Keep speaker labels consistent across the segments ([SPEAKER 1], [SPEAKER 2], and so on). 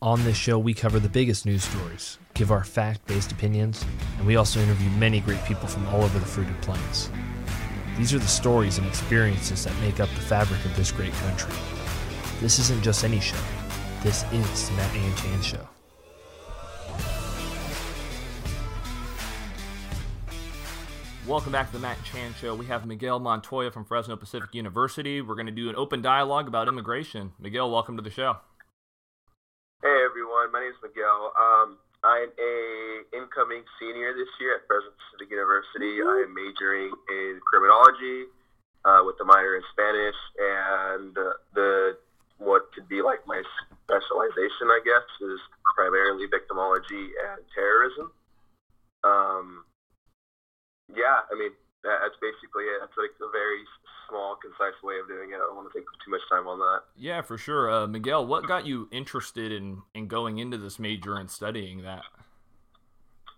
[SPEAKER 1] On this show, we cover the biggest news stories, give our fact based opinions, and we also interview many great people from all over the fruited plains. These are the stories and experiences that make up the fabric of this great country. This isn't just any show, this is the Matt and Chan Show. Welcome back to the Matt Chan Show. We have Miguel Montoya from Fresno Pacific University. We're going to do an open dialogue about immigration. Miguel, welcome to the show.
[SPEAKER 2] Hey name is Miguel. Um, I'm a incoming senior this year at Fresno Pacific University. I am majoring in criminology uh, with a minor in Spanish, and uh, the what could be like my specialization, I guess, is primarily victimology and terrorism. Um, yeah, I mean, that's basically it. That's like a very small, concise way of doing it. I don't want to take too much time on that.
[SPEAKER 1] Yeah, for sure. Uh, Miguel, what got you interested in, in going into this major and studying that?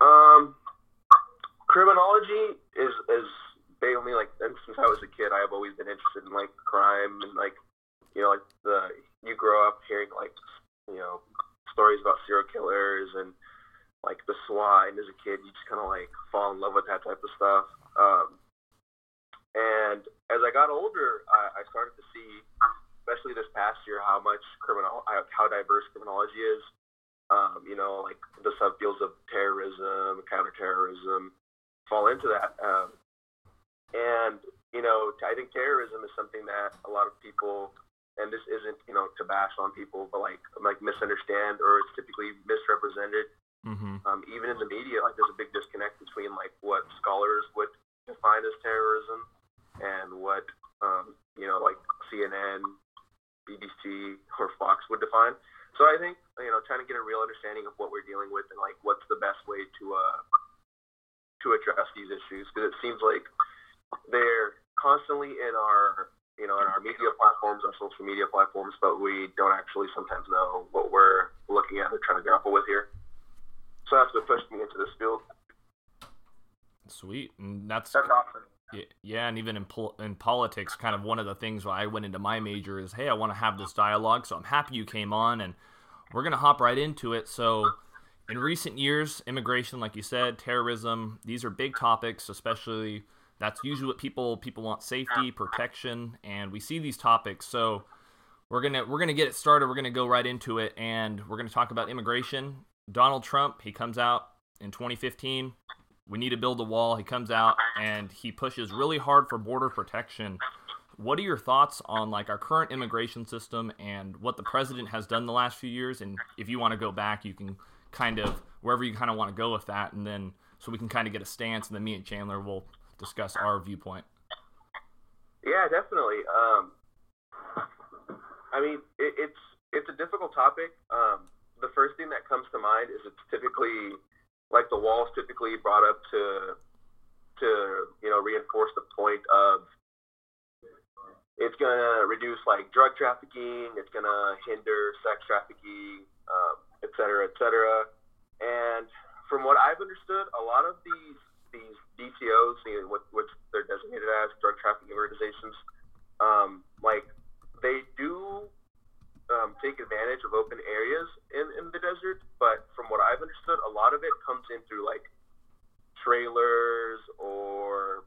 [SPEAKER 2] Um, criminology is is mainly like since I was a kid, I have always been interested in like crime and like you know like the you grow up hearing like you know stories about serial killers and like the SWAT, and as a kid, you just kind of like fall in love with that type of stuff. Um, and as I got older, I, I started to see, especially this past year, how much criminal, how diverse criminology is. Um, you know, like the subfields of terrorism, counterterrorism, fall into that. Um, and you know, I think terrorism is something that a lot of people, and this isn't you know to bash on people, but like like misunderstand or it's typically misrepresented Mm-hmm. Um, even in the media, like there's a big disconnect between like what scholars would define as terrorism and what um, you know like CNN, BBC, or Fox would define. So I think you know trying to get a real understanding of what we're dealing with and like what's the best way to uh, to address these issues because it seems like they're constantly in our you know in our media platforms, our social media platforms, but we don't actually sometimes know what we're looking at or trying to grapple with here. So that's what pushed me into this field.
[SPEAKER 1] Sweet, and that's,
[SPEAKER 2] that's awesome.
[SPEAKER 1] Yeah, yeah, and even in pol- in politics, kind of one of the things why I went into my major is, hey, I want to have this dialogue. So I'm happy you came on, and we're gonna hop right into it. So, in recent years, immigration, like you said, terrorism, these are big topics. Especially, that's usually what people people want: safety, protection, and we see these topics. So, we're gonna we're gonna get it started. We're gonna go right into it, and we're gonna talk about immigration Donald Trump, he comes out in 2015. We need to build a wall. He comes out and he pushes really hard for border protection. What are your thoughts on like our current immigration system and what the president has done the last few years? And if you want to go back, you can kind of wherever you kind of want to go with that, and then so we can kind of get a stance, and then me and Chandler will discuss our viewpoint.
[SPEAKER 2] Yeah, definitely. Um, I mean, it, it's it's a difficult topic. Um, the first thing that comes to mind is it's typically like the walls typically brought up to to you know reinforce the point of it's gonna reduce like drug trafficking, it's gonna hinder sex trafficking, um, et cetera, et cetera. And from what I've understood, a lot of these these DTOs, you know, what which they're designated as drug trafficking organizations, um, like they do um, take advantage of open areas in, in the desert, but from what I've understood, a lot of it comes in through like trailers or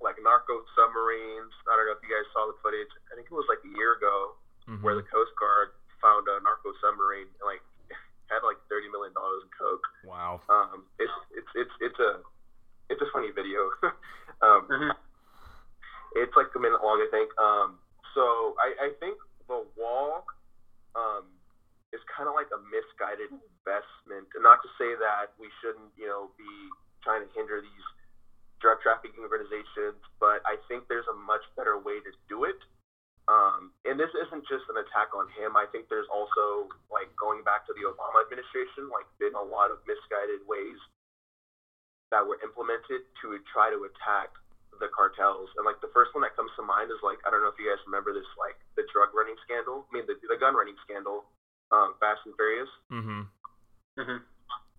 [SPEAKER 2] like narco submarines. I don't know if you guys saw the footage. I think it was like a year ago mm-hmm. where the Coast Guard found a narco submarine and like had like thirty million dollars in coke.
[SPEAKER 1] Wow.
[SPEAKER 2] Um, it's it's it's it's a it's a funny video. um, mm-hmm. It's like a minute long, I think. Um, so I, I think the wall um, is kind of like a misguided investment. And not to say that we shouldn't, you know, be trying to hinder these drug trafficking organizations, but I think there's a much better way to do it. Um, and this isn't just an attack on him. I think there's also, like, going back to the Obama administration, like, been a lot of misguided ways that were implemented to try to attack the cartels. And like the first one that comes to mind is like I don't know if you guys remember this like the drug running scandal. I mean the the gun running scandal, um, Fast and Furious.
[SPEAKER 1] Mm-hmm.
[SPEAKER 2] Mm-hmm.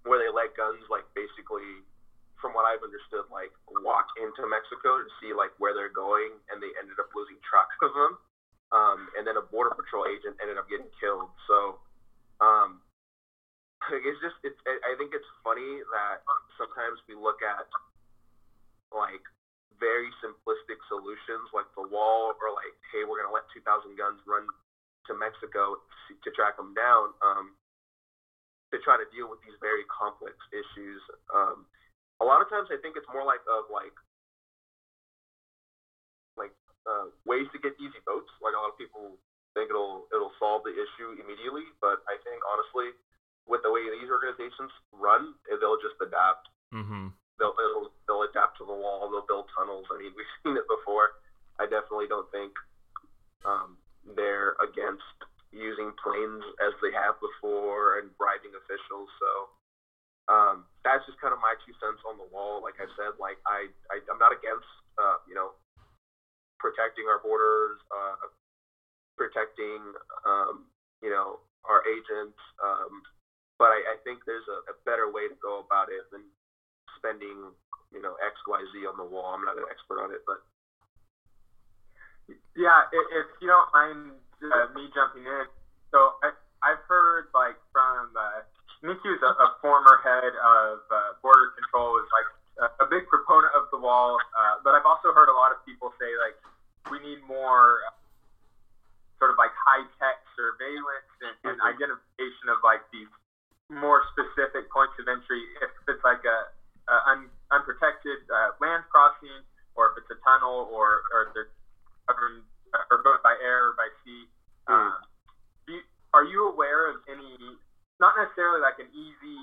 [SPEAKER 2] Where they let guns like basically, from what I've understood, like walk into Mexico to see like where they're going, and they ended up losing track of them. Um, and then a border patrol agent ended up getting killed. So um, like, it's just it's I think it's funny that sometimes we look at like very simplistic solutions like the wall or like hey we're gonna let 2,000 guns run to Mexico to track them down um, to try to deal with these very complex issues. Um, a lot of times I think it's more like of like like uh, ways to get easy votes. Like a lot of people think it'll it'll solve the issue immediately, but I think honestly, with the way these organizations run, they'll just adapt.
[SPEAKER 1] Mm-hmm.
[SPEAKER 2] They'll, they'll they'll adapt to the wall. They'll build tunnels. I mean, we've seen it before. I definitely don't think um, they're against using planes as they have before and bribing officials. So um, that's just kind of my two cents on the wall. Like I said, like I, I am not against uh, you know protecting our borders, uh, protecting um, you know our agents, um, but I, I think there's a, a better way to go about it than spending you know X Y Z on the wall. I'm not an expert on it, but
[SPEAKER 3] yeah, if, if you don't mind uh, me jumping in, so I, I've heard like from uh, Miki's a, a former head of uh, border control, is like a, a big proponent of the wall, uh, but I've also heard a lot of people say like we need more uh, sort of like high tech surveillance and, and mm-hmm. identification of like these more specific points of entry. If it's like a, a un, unprotected uh, land crossing, or if it's a tunnel, or or if they're governed or both by air or by sea. Mm. Um, you, are you aware of any, not necessarily like an easy,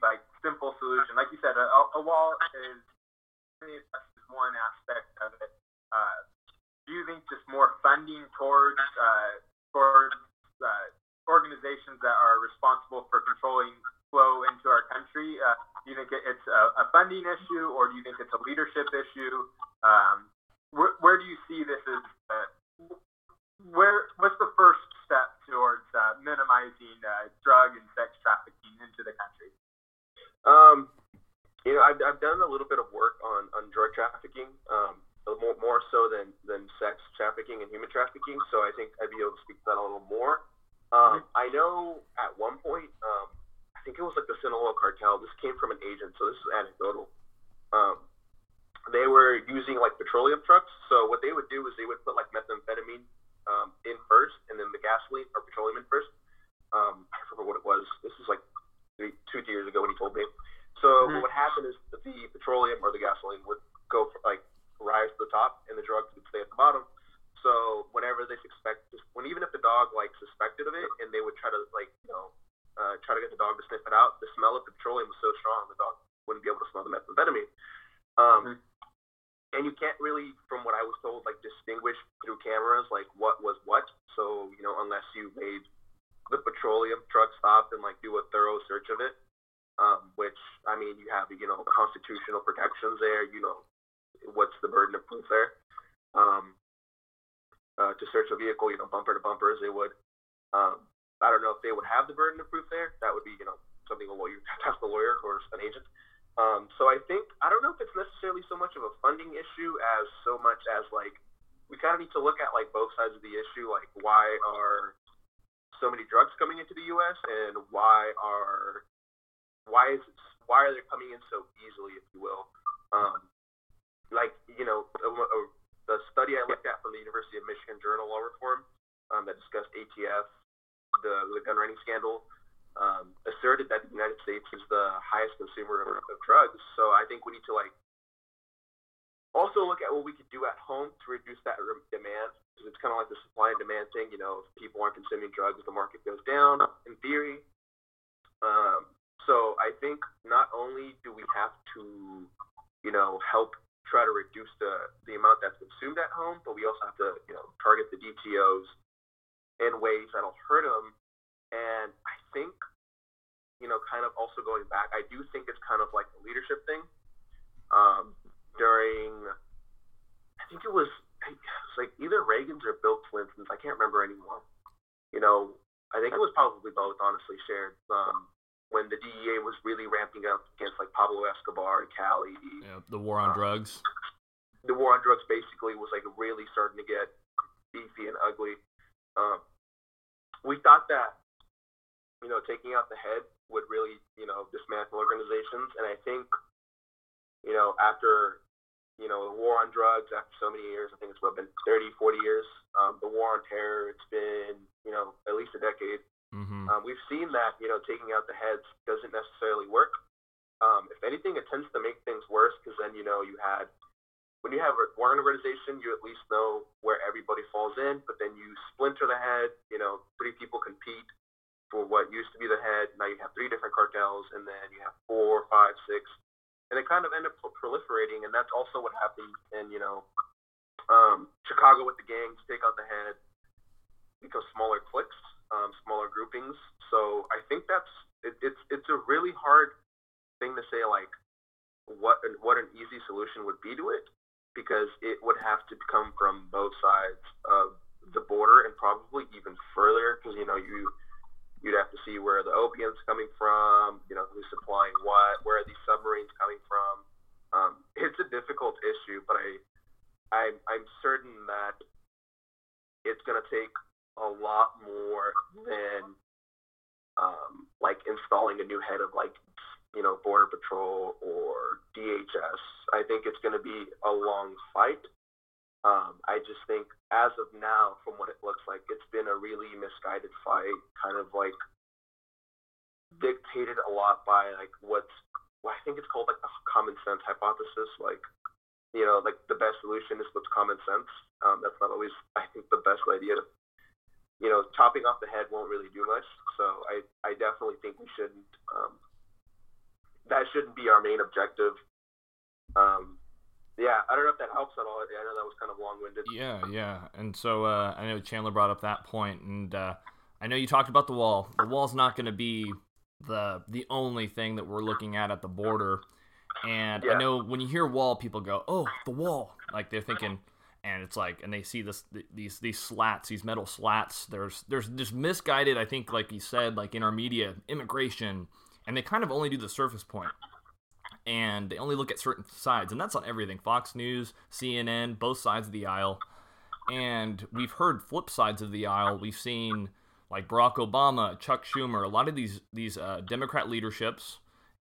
[SPEAKER 3] like simple solution? Like you said, a, a wall is one aspect of it. Uh, do you think just more funding towards uh, towards uh, organizations that are responsible for controlling flow into our country? Uh, do you think it's a, a, funding issue, or do you think it's a leadership issue? Um, where, where do you see this as? Uh, where what's the first step towards uh, minimizing uh, drug and sex trafficking into the country?
[SPEAKER 2] Um, you know, I've, I've done a little bit of work on, on drug trafficking, um, more, more so than, than sex trafficking and human trafficking. So I think I'd be able to speak to that a little more. Um, mm-hmm. I know at one point, um, think it was like the Sinaloa cartel. This came from an agent, so this is anecdotal. Um, they were using like petroleum trucks. So what they would do is they would put like methamphetamine um, in first, and then the gasoline or petroleum in first. Um, I forget what it was. This is like three, two years ago when he told me. So mm-hmm. what would happen is the petroleum or the gasoline would go for, like rise to the top, and the drugs would stay at the bottom. So whenever they suspect, when even if the dog like suspected of it, and they would try to like you know uh, try to get the dog to sniff it out, the smell of the petroleum was so strong the dog wouldn't be able to smell the methamphetamine. Um, mm-hmm and you can't really, from what I was told, like distinguish through cameras like what was what. So you know, unless you made the petroleum truck stop and like do a thorough search of it, um, which I mean, you have you know constitutional protections there. You know, what's the burden of proof there? Um, uh, to search a vehicle, you know, bumper to bumper as they would. Um, I don't know if they would have the burden of proof there. That would be you know something a lawyer, ask the lawyer or an agent. Um, so I think I don't know if it's necessarily so much of a funding issue as so much as like we kind of need to look at like both sides of the issue, like why are so many drugs coming into the U.S. and why are why is it, why are they coming in so easily, if you will? Um, like you know, a, a, the study I looked at from the University of Michigan Journal Law Reform um, that discussed ATF, the the gun running scandal um, asserted that the United States is the highest consumer of, of drugs. So I think we need to like also look at what we could do at home to reduce that demand. Because it's kind of like the supply and demand thing. You know, if people aren't consuming drugs, the market goes down. In theory. Um, so I think not only do we have to, you know, help try to reduce the the amount that's consumed at home, but we also have to, you know, target the DTOs in ways that'll hurt them. And I think, you know, kind of also going back, I do think it's kind of like a leadership thing. Um, during, I think it was, it was like either Reagan's or Bill Clinton's. I can't remember anymore. You know, I think it was probably both, honestly, shared. Um, when the DEA was really ramping up against like Pablo Escobar and Cali.
[SPEAKER 1] Yeah, the war on um, drugs.
[SPEAKER 2] The war on drugs basically was like really starting to get beefy and ugly. Um, we thought that you know, taking out the head would really, you know, dismantle organizations. And I think, you know, after, you know, the war on drugs, after so many years, I think it's what been 30, 40 years, um, the war on terror, it's been, you know, at least a decade.
[SPEAKER 1] Mm-hmm.
[SPEAKER 2] Um, we've seen that, you know, taking out the heads doesn't necessarily work. Um, if anything, it tends to make things worse because then, you know, you had when you have one organization, you at least know where everybody falls in, but then you splinter the head, you know, three people compete for what used to be the head. Now you have three different cartels, and then you have four, five, six, and they kind of end up proliferating. And that's also what happened in you know um, Chicago with the gangs. Take out the head, become smaller cliques, um, smaller groupings. So I think that's it, it's it's a really hard thing to say like what what an easy solution would be to it because it would have to come from both sides of the border and probably even further because you know you you'd have to see where the opium's coming from, you know who's supplying what, where are these submarines coming from. Um, it's a difficult issue, but I I'm I'm certain that it's going to take a lot more than um, like installing a new head of like you know, Border Patrol or DHS. I think it's going to be a long fight. Um, I just think, as of now, from what it looks like, it's been a really misguided fight, kind of like dictated a lot by like what's, well, I think it's called like the common sense hypothesis. Like, you know, like the best solution is what's common sense. Um, that's not always, I think, the best idea. You know, chopping off the head won't really do much. So I, I definitely think we shouldn't um, that shouldn't be our main objective. Um, yeah, I don't know if that helps at all. I know that was kind of long winded.
[SPEAKER 1] Yeah, yeah. And so uh, I know Chandler brought up that point, and uh, I know you talked about the wall. The wall's not going to be the the only thing that we're looking at at the border. And yeah. I know when you hear wall, people go, "Oh, the wall!" Like they're thinking, and it's like, and they see this these these slats, these metal slats. There's there's this misguided. I think, like you said, like in our media, immigration and they kind of only do the surface point and they only look at certain sides and that's on everything. Fox news cnn both sides of the aisle. And we've heard flip sides of the aisle. We've seen like barack obama chuck schumer a lot of these these uh, democrat leaderships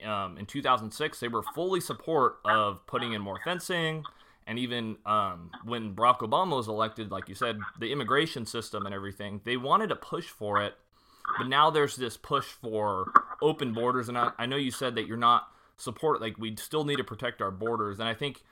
[SPEAKER 1] um, in 2006 they were fully support of putting in more fencing. And even um, when barack obama was elected like you said the immigration system and everything they wanted to push for it. But now there's this push for open borders, and I, I know you said that you're not support like we still need to protect our borders, and I think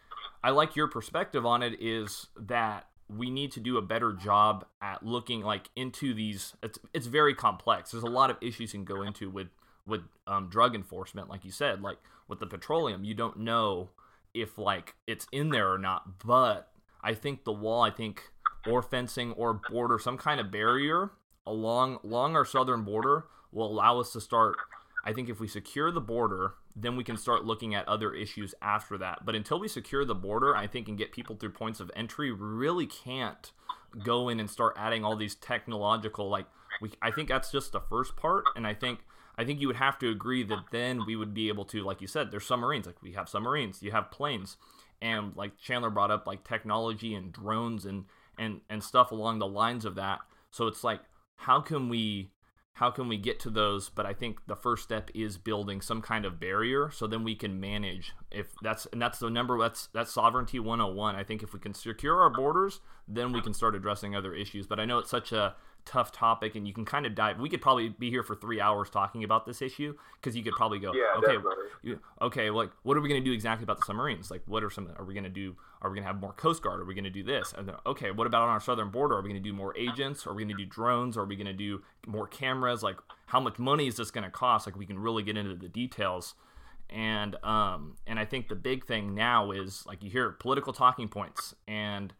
[SPEAKER 1] I like your perspective on it is that we need to do a better job at looking like into these. It's it's very complex. There's a lot of issues you can go into with with um, drug enforcement, like you said, like with the petroleum, you don't know if like it's in there or not. But I think the wall, I think, or fencing or border, some kind of barrier along along our southern border will allow us to start I think if we secure the border, then we can start looking at other issues after that. But until we secure the border, I think and get people through points of entry, really can't go in and start adding all these technological like we I think that's just the first part and I think I think you would have to agree that then we would be able to like you said there's submarines like we have submarines, you have planes and like Chandler brought up like technology and drones and and and stuff along the lines of that. So it's like how can we how can we get to those? But i think the first step is building some kind of barrier so then we can manage. If that's and that's the number that's that's sovereignty 101 i think if we can secure our borders then we can start addressing other issues. But i know it's such a tough topic and you can kind of dive we could probably be here for three hours talking about this issue because you could probably go
[SPEAKER 2] yeah,
[SPEAKER 1] okay
[SPEAKER 2] you,
[SPEAKER 1] okay like what are we going to do exactly about the submarines? Like what are some are we going to do are we going to have more coast guard? Are we going to do this? And then, okay what about on our southern border? Are we going to do more agents? Are we going to do drones? Are we going to do more cameras? Like how much money is this going to cost? Like we can really get into the details. And um and i think the big thing now is like you hear political talking points and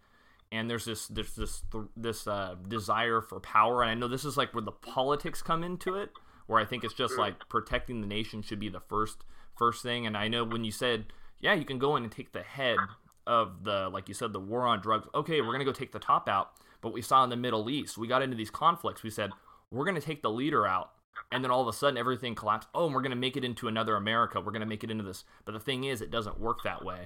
[SPEAKER 1] and there's this there's this this uh, desire for power and i know this is like where the politics come into it where i think it's just like protecting the nation should be the first first thing and i know when you said yeah you can go in and take the head of the like you said the war on drugs okay we're to go take the top out but we saw in the middle east we got into these conflicts we said we're to take the leader out and then all of a sudden everything collapsed oh and we're to make it into another america we're to make it into this but the thing is it doesn't work that way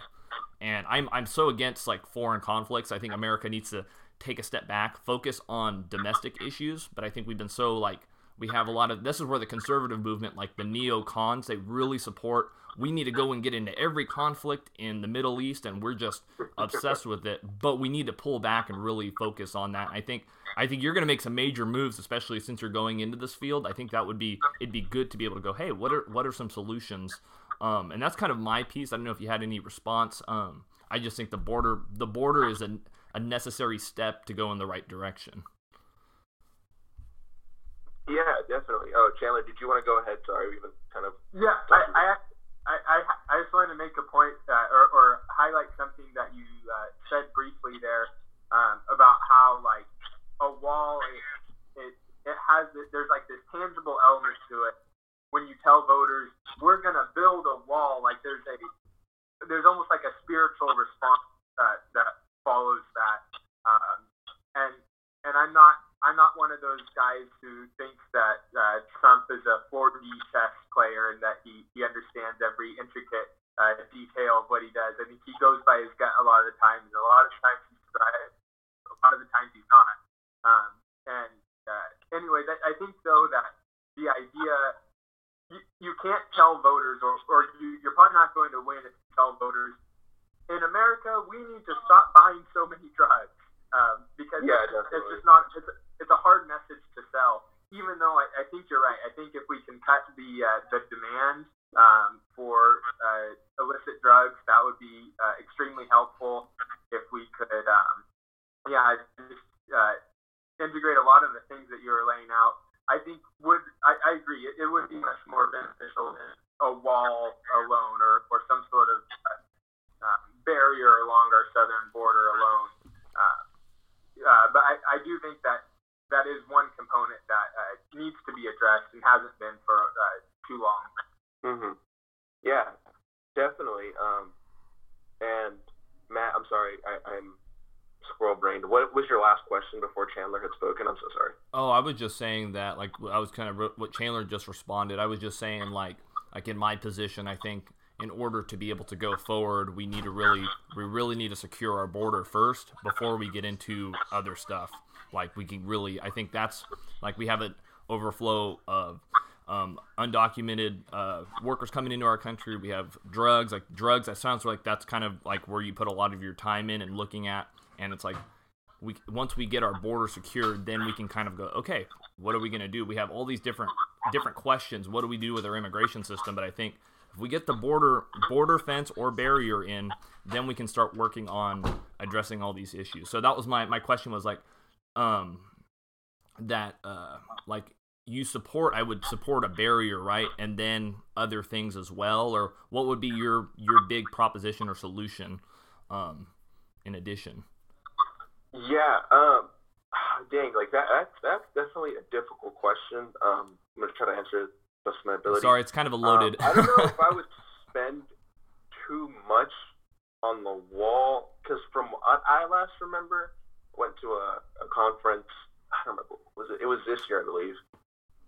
[SPEAKER 1] and I'm I'm so against like foreign conflicts. I think America needs to take a step back, focus on domestic issues. But I think we've been so like we have a lot of this is where the conservative movement, like the neocons, they really support. We need to go and get into every conflict in the Middle East, and we're just obsessed with it. But we need to pull back and really focus on that. I think I think you're going to make some major moves, especially since you're going into this field. I think that would be it'd be good to be able to go, hey, what are what are some solutions? Um, and that's kind of my piece. I don't know if you had any response. Um, I just think the border the border is a, a necessary step to go in the right direction.
[SPEAKER 2] Yeah, definitely. Oh, Chandler, did you want to go ahead? Sorry, we've been kind of.
[SPEAKER 3] Yeah, I, I, I, I, I just wanted to make a point that, or, or highlight something that you uh, said briefly there um, about how like a wall, it, it, it has there's like this tangible element to it. When you tell voters we're gonna build a wall, like there's a there's almost like a spiritual response that that follows that. Um, and and I'm not I'm not one of those guys who thinks that uh, Trump is a 4D chess player and that he, he understands every intricate uh, detail of what he does. I think he goes by his gut a lot of the times, and a lot of times he's right. A lot of the times he's not. Um, and uh, anyway, that, I think though that the idea you, can't tell voters, or, or you, you're probably not going to win if you tell voters in America we need to stop buying so many drugs um, because
[SPEAKER 2] Yeah,
[SPEAKER 3] it's, it's just not it's, it's a hard message to sell. Even though I, I think you're right, I think if we can cut the uh, the demand um, for uh, illicit drugs, that would be uh, extremely helpful. If we could, um, yeah, just uh, integrate a lot of the things that you were laying out. I think I, agree. It, it would be much more beneficial than a wall alone, or or some sort of uh, um, barrier along our southern border alone. Uh, uh, but I, I do think that that is one component that uh, needs to be addressed and hasn't been for uh, too long.
[SPEAKER 2] Mm-hmm. Yeah, definitely. Um, and Matt, I'm sorry, I, I'm squirrel brained. What was your last question before Chandler had spoken? I'm so sorry.
[SPEAKER 1] Oh, I was just saying that, like, I was kind of what Chandler just responded. I was just saying, like, like in my position, I think in order to be able to go forward, we need to really, we really need to secure our border first before we get into other stuff. Like, we can really, I think that's like we have an overflow of um, undocumented uh, workers coming into our country. We have drugs, like drugs. That sounds like that's kind of like where you put a lot of your time in and looking at, and it's like we once we get our border secured, then we can kind of go, okay, what are we going to do? We have all these different different questions. What do we do with our immigration system? But I think if we get the border border fence or barrier in, then we can start working on addressing all these issues. So that was my my question was like, um, that uh, like you support I would support a barrier, right? And then other things as well, or what would be your your big proposition or solution, um, in addition?
[SPEAKER 2] Yeah. Um. Dang, like that. That's that's definitely a difficult question. Um. I'm gonna try to answer it best of my ability.
[SPEAKER 1] Sorry, it's kind of a loaded.
[SPEAKER 2] Um, I don't know if I would spend too much on the wall because from what I last remember, went to a, a conference. I don't remember. Was it? It was this year, I believe.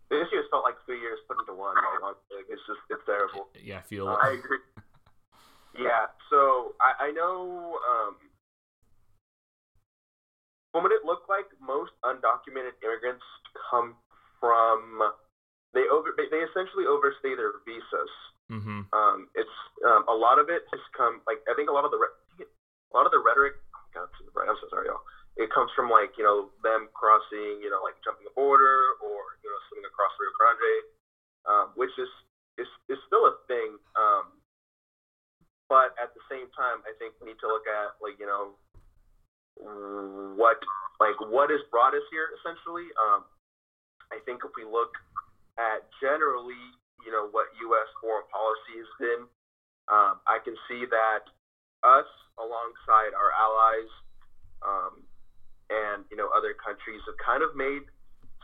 [SPEAKER 2] This year felt like three years put into one. Like, like, it's just it's terrible.
[SPEAKER 1] yeah, I feel.
[SPEAKER 3] I agree.
[SPEAKER 2] Yeah. So I, I know. Um, what it looked like, most undocumented immigrants come from. They over. They essentially overstay their visas.
[SPEAKER 1] hmm
[SPEAKER 2] Um, it's um, a lot of it has come like I think a lot of the re- a lot of the rhetoric. Oh God, I'm so sorry, y'all. It comes from like you know them crossing, you know, like jumping the border or you know swimming across the Rio Grande, um, which is is is still a thing. Um, but at the same time, I think we need to look at like you know what like what has brought us here essentially. Um, I think if we look at generally you know what U.S. foreign policy has been. Um, I can see that us, alongside our allies um, and you know other countries, have kind of made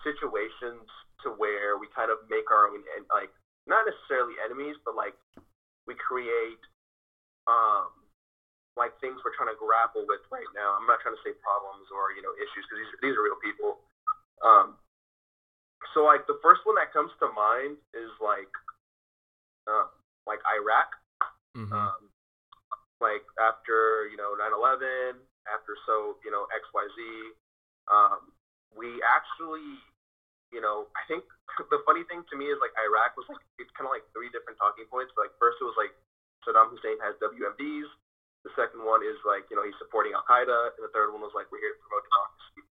[SPEAKER 2] situations to where we kind of make our own, like not necessarily enemies, but like we create um, like things we're trying to grapple with right now. I'm not trying to say problems or you know issues because these are, these are real people. Um, so like the first one that comes to mind is like uh, like Iraq.
[SPEAKER 1] hmm
[SPEAKER 2] Um, like after you know 9/11, after so you know X Y Z, um, we actually you know, I think the funny thing to me is like Iraq was like it's kind of like three different talking points. Like first it was like Saddam Hussein has WMDs. The second one is like you know he's supporting Al Qaeda, and the third one was like we're here to promote democracy.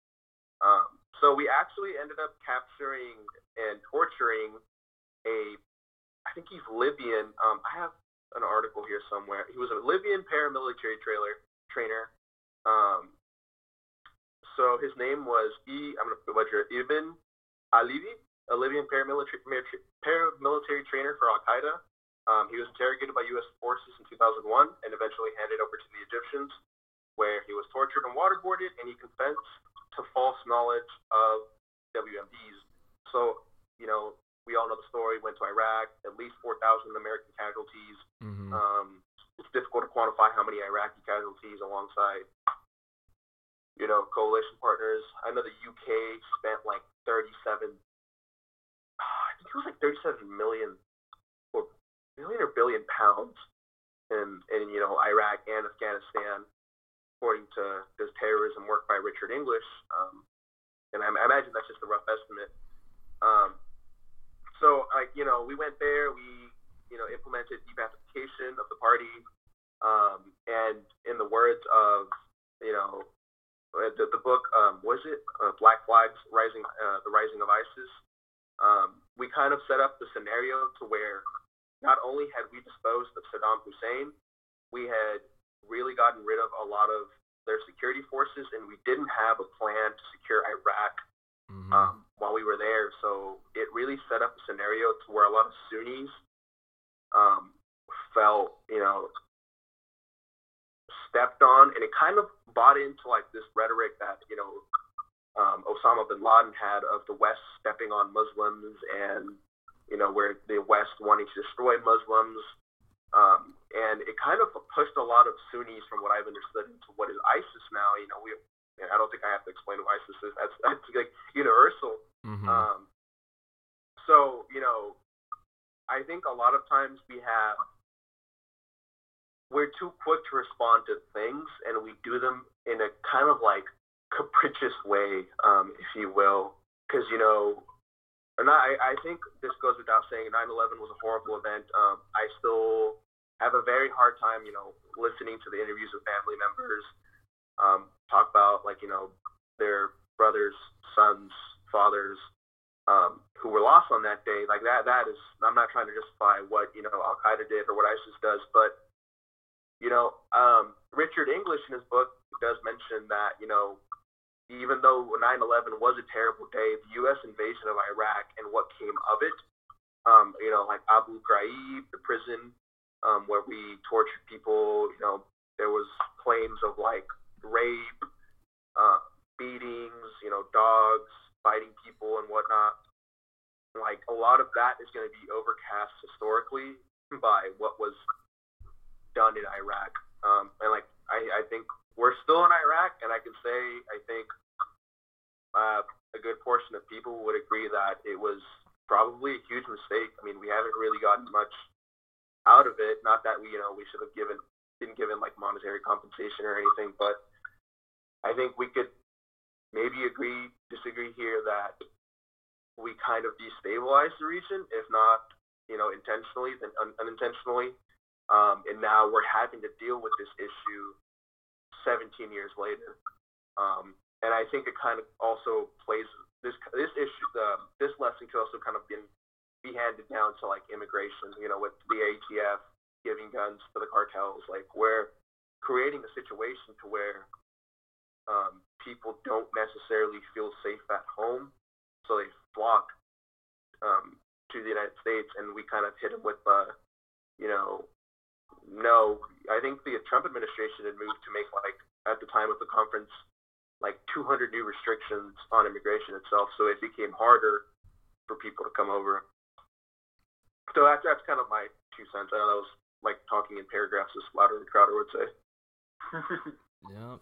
[SPEAKER 2] Um, so we actually ended up capturing and torturing a, I think he's Libyan. Um, I have an article here somewhere. He was a Libyan paramilitary trailer trainer. Um, so his name was E. I'm gonna butcher it, Ibn Alivi, a Libyan paramilitary paramilitary trainer for Al Qaeda. Um, he was interrogated by U.S. forces in 2001 and eventually handed over to the Egyptians, where he was tortured and waterboarded, and he confessed to false knowledge of WMDs. So, you know, we all know the story. Went to Iraq, at least 4,000 American casualties. Mm-hmm. Um, it's difficult to quantify how many Iraqi casualties alongside, you know, coalition partners. I know the UK spent like 37, I think it was like 37 million million or billion pounds in, in you know, Iraq and Afghanistan, according to this terrorism work by Richard English. Um, and I, I, imagine that's just a rough estimate. Um, so, like, you know, we went there, we, you know, implemented de-Baathification of the party. Um, and in the words of, you know, the, the book, um, was it uh, Black Flags Rising, uh, the Rising of ISIS? Um, we kind of set up the scenario to where not only had we disposed of Saddam Hussein, we had really gotten rid of a lot of their security forces, and we didn't have a plan to secure Iraq mm-hmm. um, while we were there. So it really set up a scenario to where a lot of Sunnis um, felt, you know, stepped on, and it kind of bought into like this rhetoric that you know um, Osama bin Laden had of the West stepping on Muslims and you know, where the West wanting to destroy Muslims. Um, and it kind of pushed a lot of Sunnis, from what I've understood, into what is ISIS now. You know, we, I don't think I have to explain who ISIS is. That's, that's like universal. Mm-hmm. Um, so, you know, I think a lot of times we have, we're too quick to respond to things and we do them in a kind of like capricious way, um, if you will. Because, you know, and I, I think this goes without saying 9/11 was a horrible event. Um, I still have a very hard time, you know, listening to the interviews with family members um, talk about like you know their brothers, sons, fathers um, who were lost on that day. Like that, that is. I'm not trying to justify what you know Al Qaeda did or what ISIS does, but you know, um, Richard English in his book does mention that you know even though 9/11 was a terrible day, the U.S. invasion of Iraq and what came of it, um, you know, like Abu Ghraib, the prison um, where we tortured people, you know, there was claims of like rape, uh, beatings, you know, dogs biting people and whatnot. Like a lot of that is going to be overcast historically by what was done in Iraq. Um, and like I, I think we're still in Iraq, and I can say I think uh, a good portion of people would agree that it was probably a huge mistake. I mean, we haven't really gotten much out of it. Not that we, you know, we should have given been given like monetary compensation or anything, but I think we could maybe agree, disagree here that we kind of destabilized the region, if not, you know, intentionally, then un- unintentionally. Um, and now we're having to deal with this issue 17 years later. Um, and I think it kind of also plays this this issue. The, this lesson could also kind of been be handed down to like immigration. You know, with the ATF giving guns to the cartels, like we're creating a situation to where um, people don't necessarily feel safe at home, so they flock um, to the United States, and we kind of hit them with, uh, you know, no. I think the Trump administration had moved to make like at the time of the conference like 200 new restrictions on immigration itself, so it became harder for people to come over. So that's that's kind of my two cents. I know that was like talking in paragraphs as louder than Crowder would say.
[SPEAKER 1] yeah.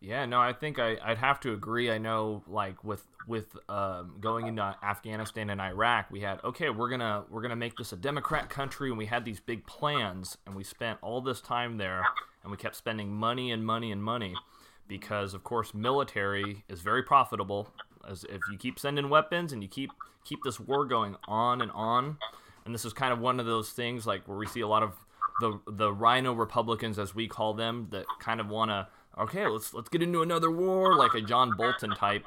[SPEAKER 1] Yeah, no, I think I, would have to agree. I know, like with with um, going into Afghanistan and Iraq, we had okay, we're gonna we're gonna make this a democrat country, and we had these big plans, and we spent all this time there, and we kept spending money and money and money, because of course military is very profitable. as if you keep sending weapons and you keep keep this war going on and on, and this is kind of one of those things like where we see a lot of the the RINO Republicans, as we call them, that kind of want to okay, let's let's get into another war, like a John Bolton type,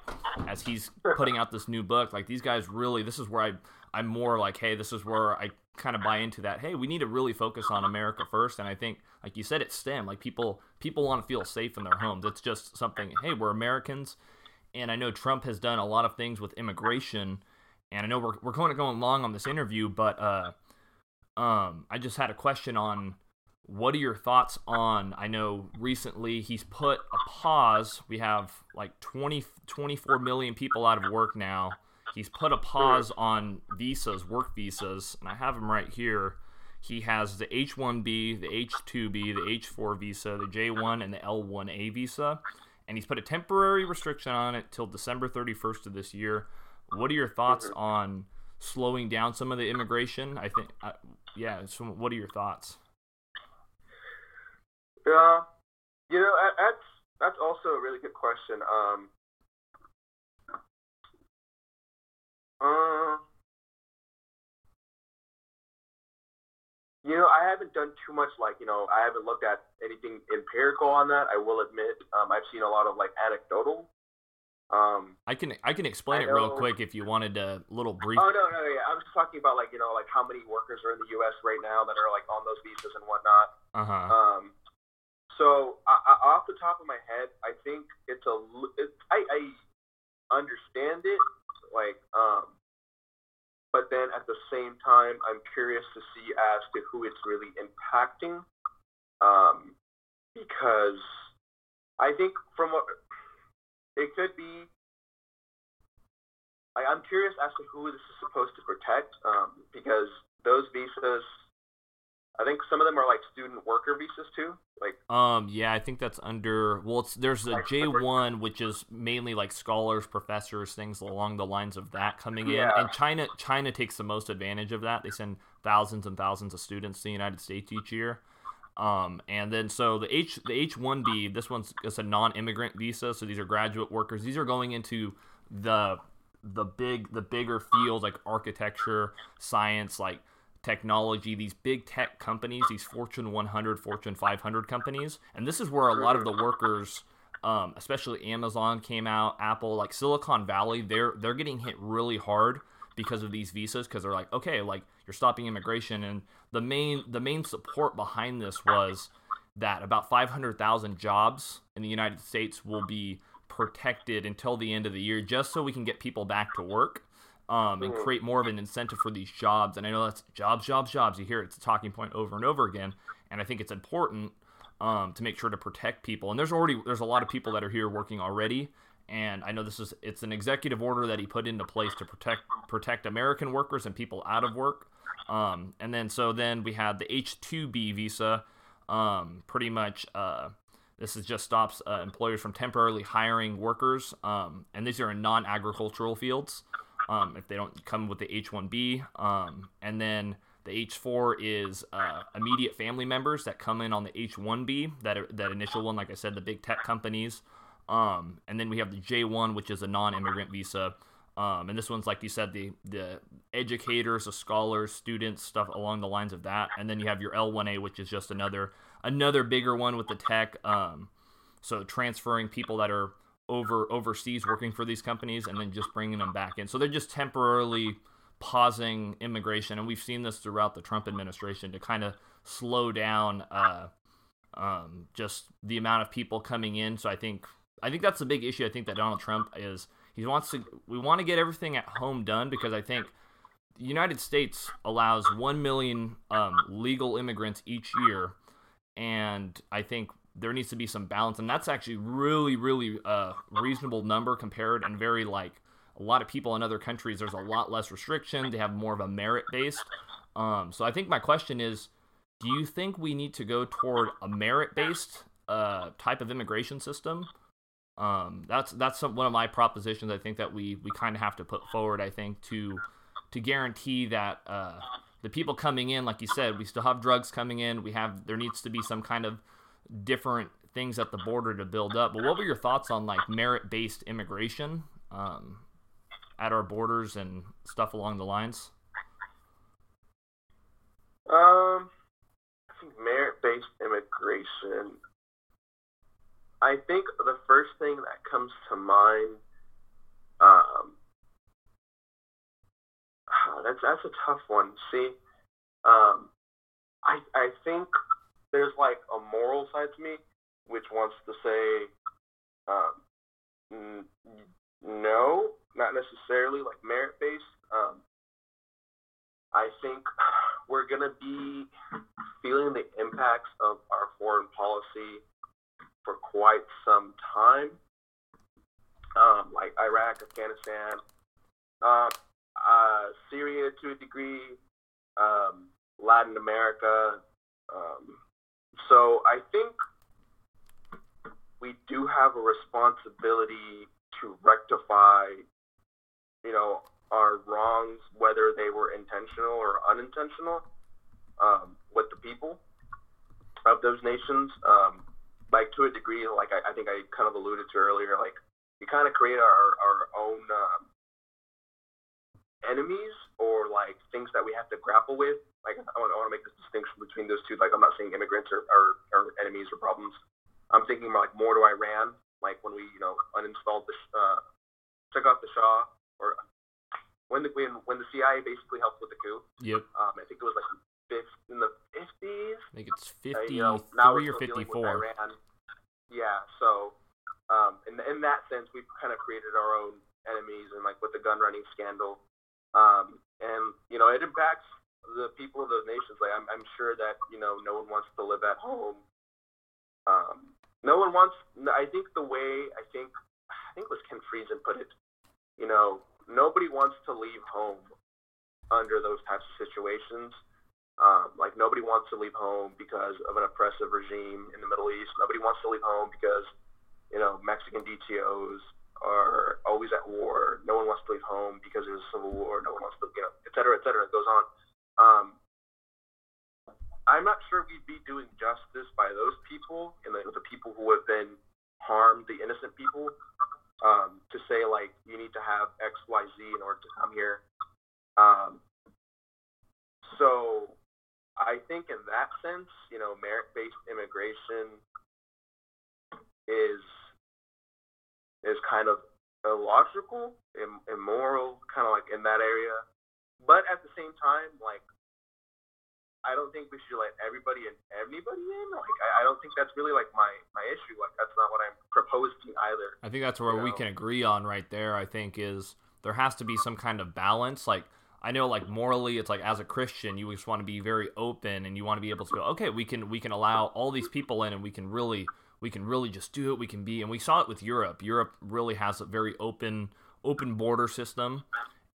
[SPEAKER 1] as he's putting out this new book. Like these guys really, this is where I I'm more like, hey, this is where I kind of buy into that. Hey, we need to really focus on America first, and I think, like you said, it's STEM. Like people people want to feel safe in their homes. It's just something. Hey, we're Americans, and I know Trump has done a lot of things with immigration, and I know we're we're kind of going long on this interview, but uh, um, I just had a question on what are your thoughts on i know recently he's put a pause. We have like 20 24 million people out of work now. He's put a pause on visas work visas and i have them right here. He has the h1b the h2b the h4 visa the j1 and the l1a visa and he's put a temporary restriction on it till december 31st of this year. What are your thoughts on slowing down some of the immigration? I think uh, yeah so what are your thoughts
[SPEAKER 2] yeah, you know that's that's also a really good question. Um, uh, you know, I haven't done too much like you know I haven't looked at anything empirical on that. I will admit, um, I've seen a lot of like anecdotal. Um,
[SPEAKER 1] I can I can explain I it real quick if you wanted a little brief.
[SPEAKER 2] Oh no no yeah, I was talking about like you know like how many workers are in the U.S. right now that are like on those visas and whatnot.
[SPEAKER 1] Uh huh.
[SPEAKER 2] Um, so I, off the top of my head, I think it's a. It, I, I understand it, like, um, but then at the same time, I'm curious to see as to who it's really impacting, um, because I think from what it could be. I, I'm curious as to who this is supposed to protect, um, because those visas I think some of them are like student worker visas too. Like
[SPEAKER 1] um yeah, I think that's under well it's there's a J one which is mainly like scholars, professors, things along the lines of that coming yeah. in. And China China takes the most advantage of that. They send thousands and thousands of students to the United States each year. Um, and then so the H the H one B this one's it's a non immigrant visa, so these are graduate workers. These are going into the the big the bigger fields like architecture, science, like technology, these big tech companies, these Fortune 100, Fortune 500 companies, and this is where a lot of the workers, um, especially Amazon came out, Apple, like Silicon Valley, they're they're getting hit really hard because of these visas because they're like, okay, like you're stopping immigration, and the main the main support behind this was that about 500,000 jobs in the United States will be protected until the end of the year, just so we can get people back to work um, and mm-hmm. create more of an incentive for these jobs. And I know that's jobs, jobs, jobs. You hear it's a talking point over and over again. And I think it's important um, to make sure to protect people. And there's already there's a lot of people that are here working already. And I know this is it's an executive order that he put into place to protect protect American workers and people out of work. Um, and then so then we had the H-2B visa. Um, pretty much, uh, this is just stops uh, employers from temporarily hiring workers, um, and these are in non-agricultural fields um, if they don't come with the H1B. Um, and then the H4 is uh, immediate family members that come in on the H1B, that, that initial one, like I said, the big tech companies. Um, and then we have the J1, which is a non immigrant visa. Um, and this one's like you said, the the educators, the scholars, students, stuff along the lines of that. And then you have your L1A, which is just another another bigger one with the tech. Um, so transferring people that are over overseas working for these companies and then just bringing them back in. So they're just temporarily pausing immigration, and we've seen this throughout the Trump administration to kind of slow down uh, um, just the amount of people coming in. So I think I think that's the big issue. I think that Donald Trump is he wants to we want to get everything at home done because I think the United States allows one million um, legal immigrants each year, and I think there needs to be some balance, and that's actually really, really a uh, reasonable number compared and very like a lot of people in other countries. There's a lot less restriction. They have more of a merit based. Um, so I think my question is, do you think we need to go toward a merit based uh, type of immigration system? Um, that's that's some, one of my propositions. I think that we we kind of have to put forward. I think to to guarantee that uh, the people coming in, like you said, we still have drugs coming in. We have there needs to be some kind of different things at the border to build up. But what were your thoughts on like merit based immigration? um, at our borders and stuff along the lines?
[SPEAKER 2] Um, I think merit-based immigration. I think the first thing that comes to mind, um, that's that's a tough one. See, um, I I think there's like a moral side to me, which wants to say, um, n- no, not necessarily like merit based. Um, I think we're going to be feeling the impacts of our foreign policy for quite some time. Um, like Iraq, Afghanistan, uh, uh, Syria to a degree, um, Latin America. So I think we do have a responsibility to rectify, you know, our wrongs, whether they were intentional or unintentional, um, with the people of those nations. Um, like to a degree, like I, I, think I kind of alluded to earlier, like we kind of create our our own um, enemies or like things that we have to grapple with. Like I want, I want to make this distinction between those two. Like I'm not saying immigrants are, are, are enemies or problems. I'm thinking more like more to Iran, like when we you know uninstalled the uh, took off the Shah or when the when, when the CIA basically helped with the coup.
[SPEAKER 1] Yep.
[SPEAKER 2] Um, I think it was like in the fifties.
[SPEAKER 1] I think it's fifty uh, you know, or fifty four.
[SPEAKER 2] Yeah. So, um, in in that sense, we've kind of created our own enemies, and like with the gun running scandal, um, and you know, it impacts the people of those nations. Like I'm, I'm sure that you know, no one wants to live at home. Um, no one wants. I think the way I think I think was Ken Friesen put it. You know, nobody wants to leave home under those types of situations. Um, like nobody wants to leave home because of an oppressive regime in the Middle East. Nobody wants to leave home because you know Mexican DTOs are always at war. No one wants to leave home because there's a civil war. No one wants to, you know, et cetera, et cetera. It goes on. Um, I'm not sure we'd be doing justice by those people and the, the people who have been harmed, the innocent people, um, to say like you need to have X, Y, Z in order to come here. Um, so I think in that sense, you know, merit-based immigration is is kind of illogical, Im- immoral, kind of like in that area. But at the same time, like I don't think we should let everybody and anybody in. Like, I, I, don't think that's really like my my issue. Like, that's not what I'm proposing either.
[SPEAKER 1] I think that's where we know? can agree on right there. I think is there has to be some kind of balance. Like, I know, like morally, it's like as a Christian, you just want to be very open and you want to be able to go, okay, we can we can allow all these people in, and we can really we can really just do it. We can be, and we saw it with Europe. Europe really has a very open open border system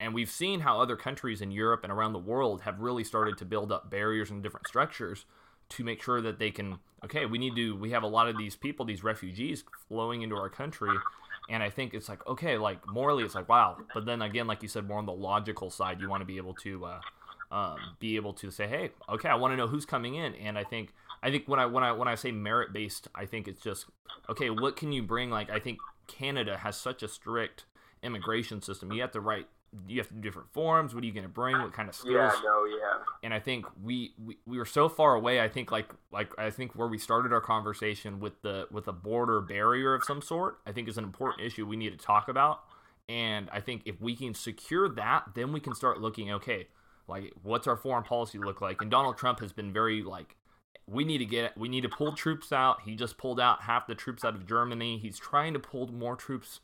[SPEAKER 1] and we've seen how other countries in Europe and around the world have really started to build up barriers and different structures to make sure that they can, okay, we need to, we have a lot of these people, these refugees flowing into our country. And I think it's like, okay, like morally, it's like, wow. But then again, like you said, more on the logical side, you want to be able to, uh, um, be able to say, hey, okay, I want to know who's coming in. And I think, I think when I when I when I say merit based, I think it's just okay. What can you bring? Like I think Canada has such a strict immigration system. You have to write you have to do different forms. What are you going to bring? What kind of skills?
[SPEAKER 2] Yeah, no, yeah.
[SPEAKER 1] And I think we, we we were so far away. I think like like I think where we started our conversation with the with a border barrier of some sort. I think is an important issue we need to talk about. And I think if we can secure that, then we can start looking. Okay, like what's our foreign policy look like? And Donald Trump has been very like we need to get we need to pull troops out. He just pulled out half the troops out of Germany. He's trying to pull more troops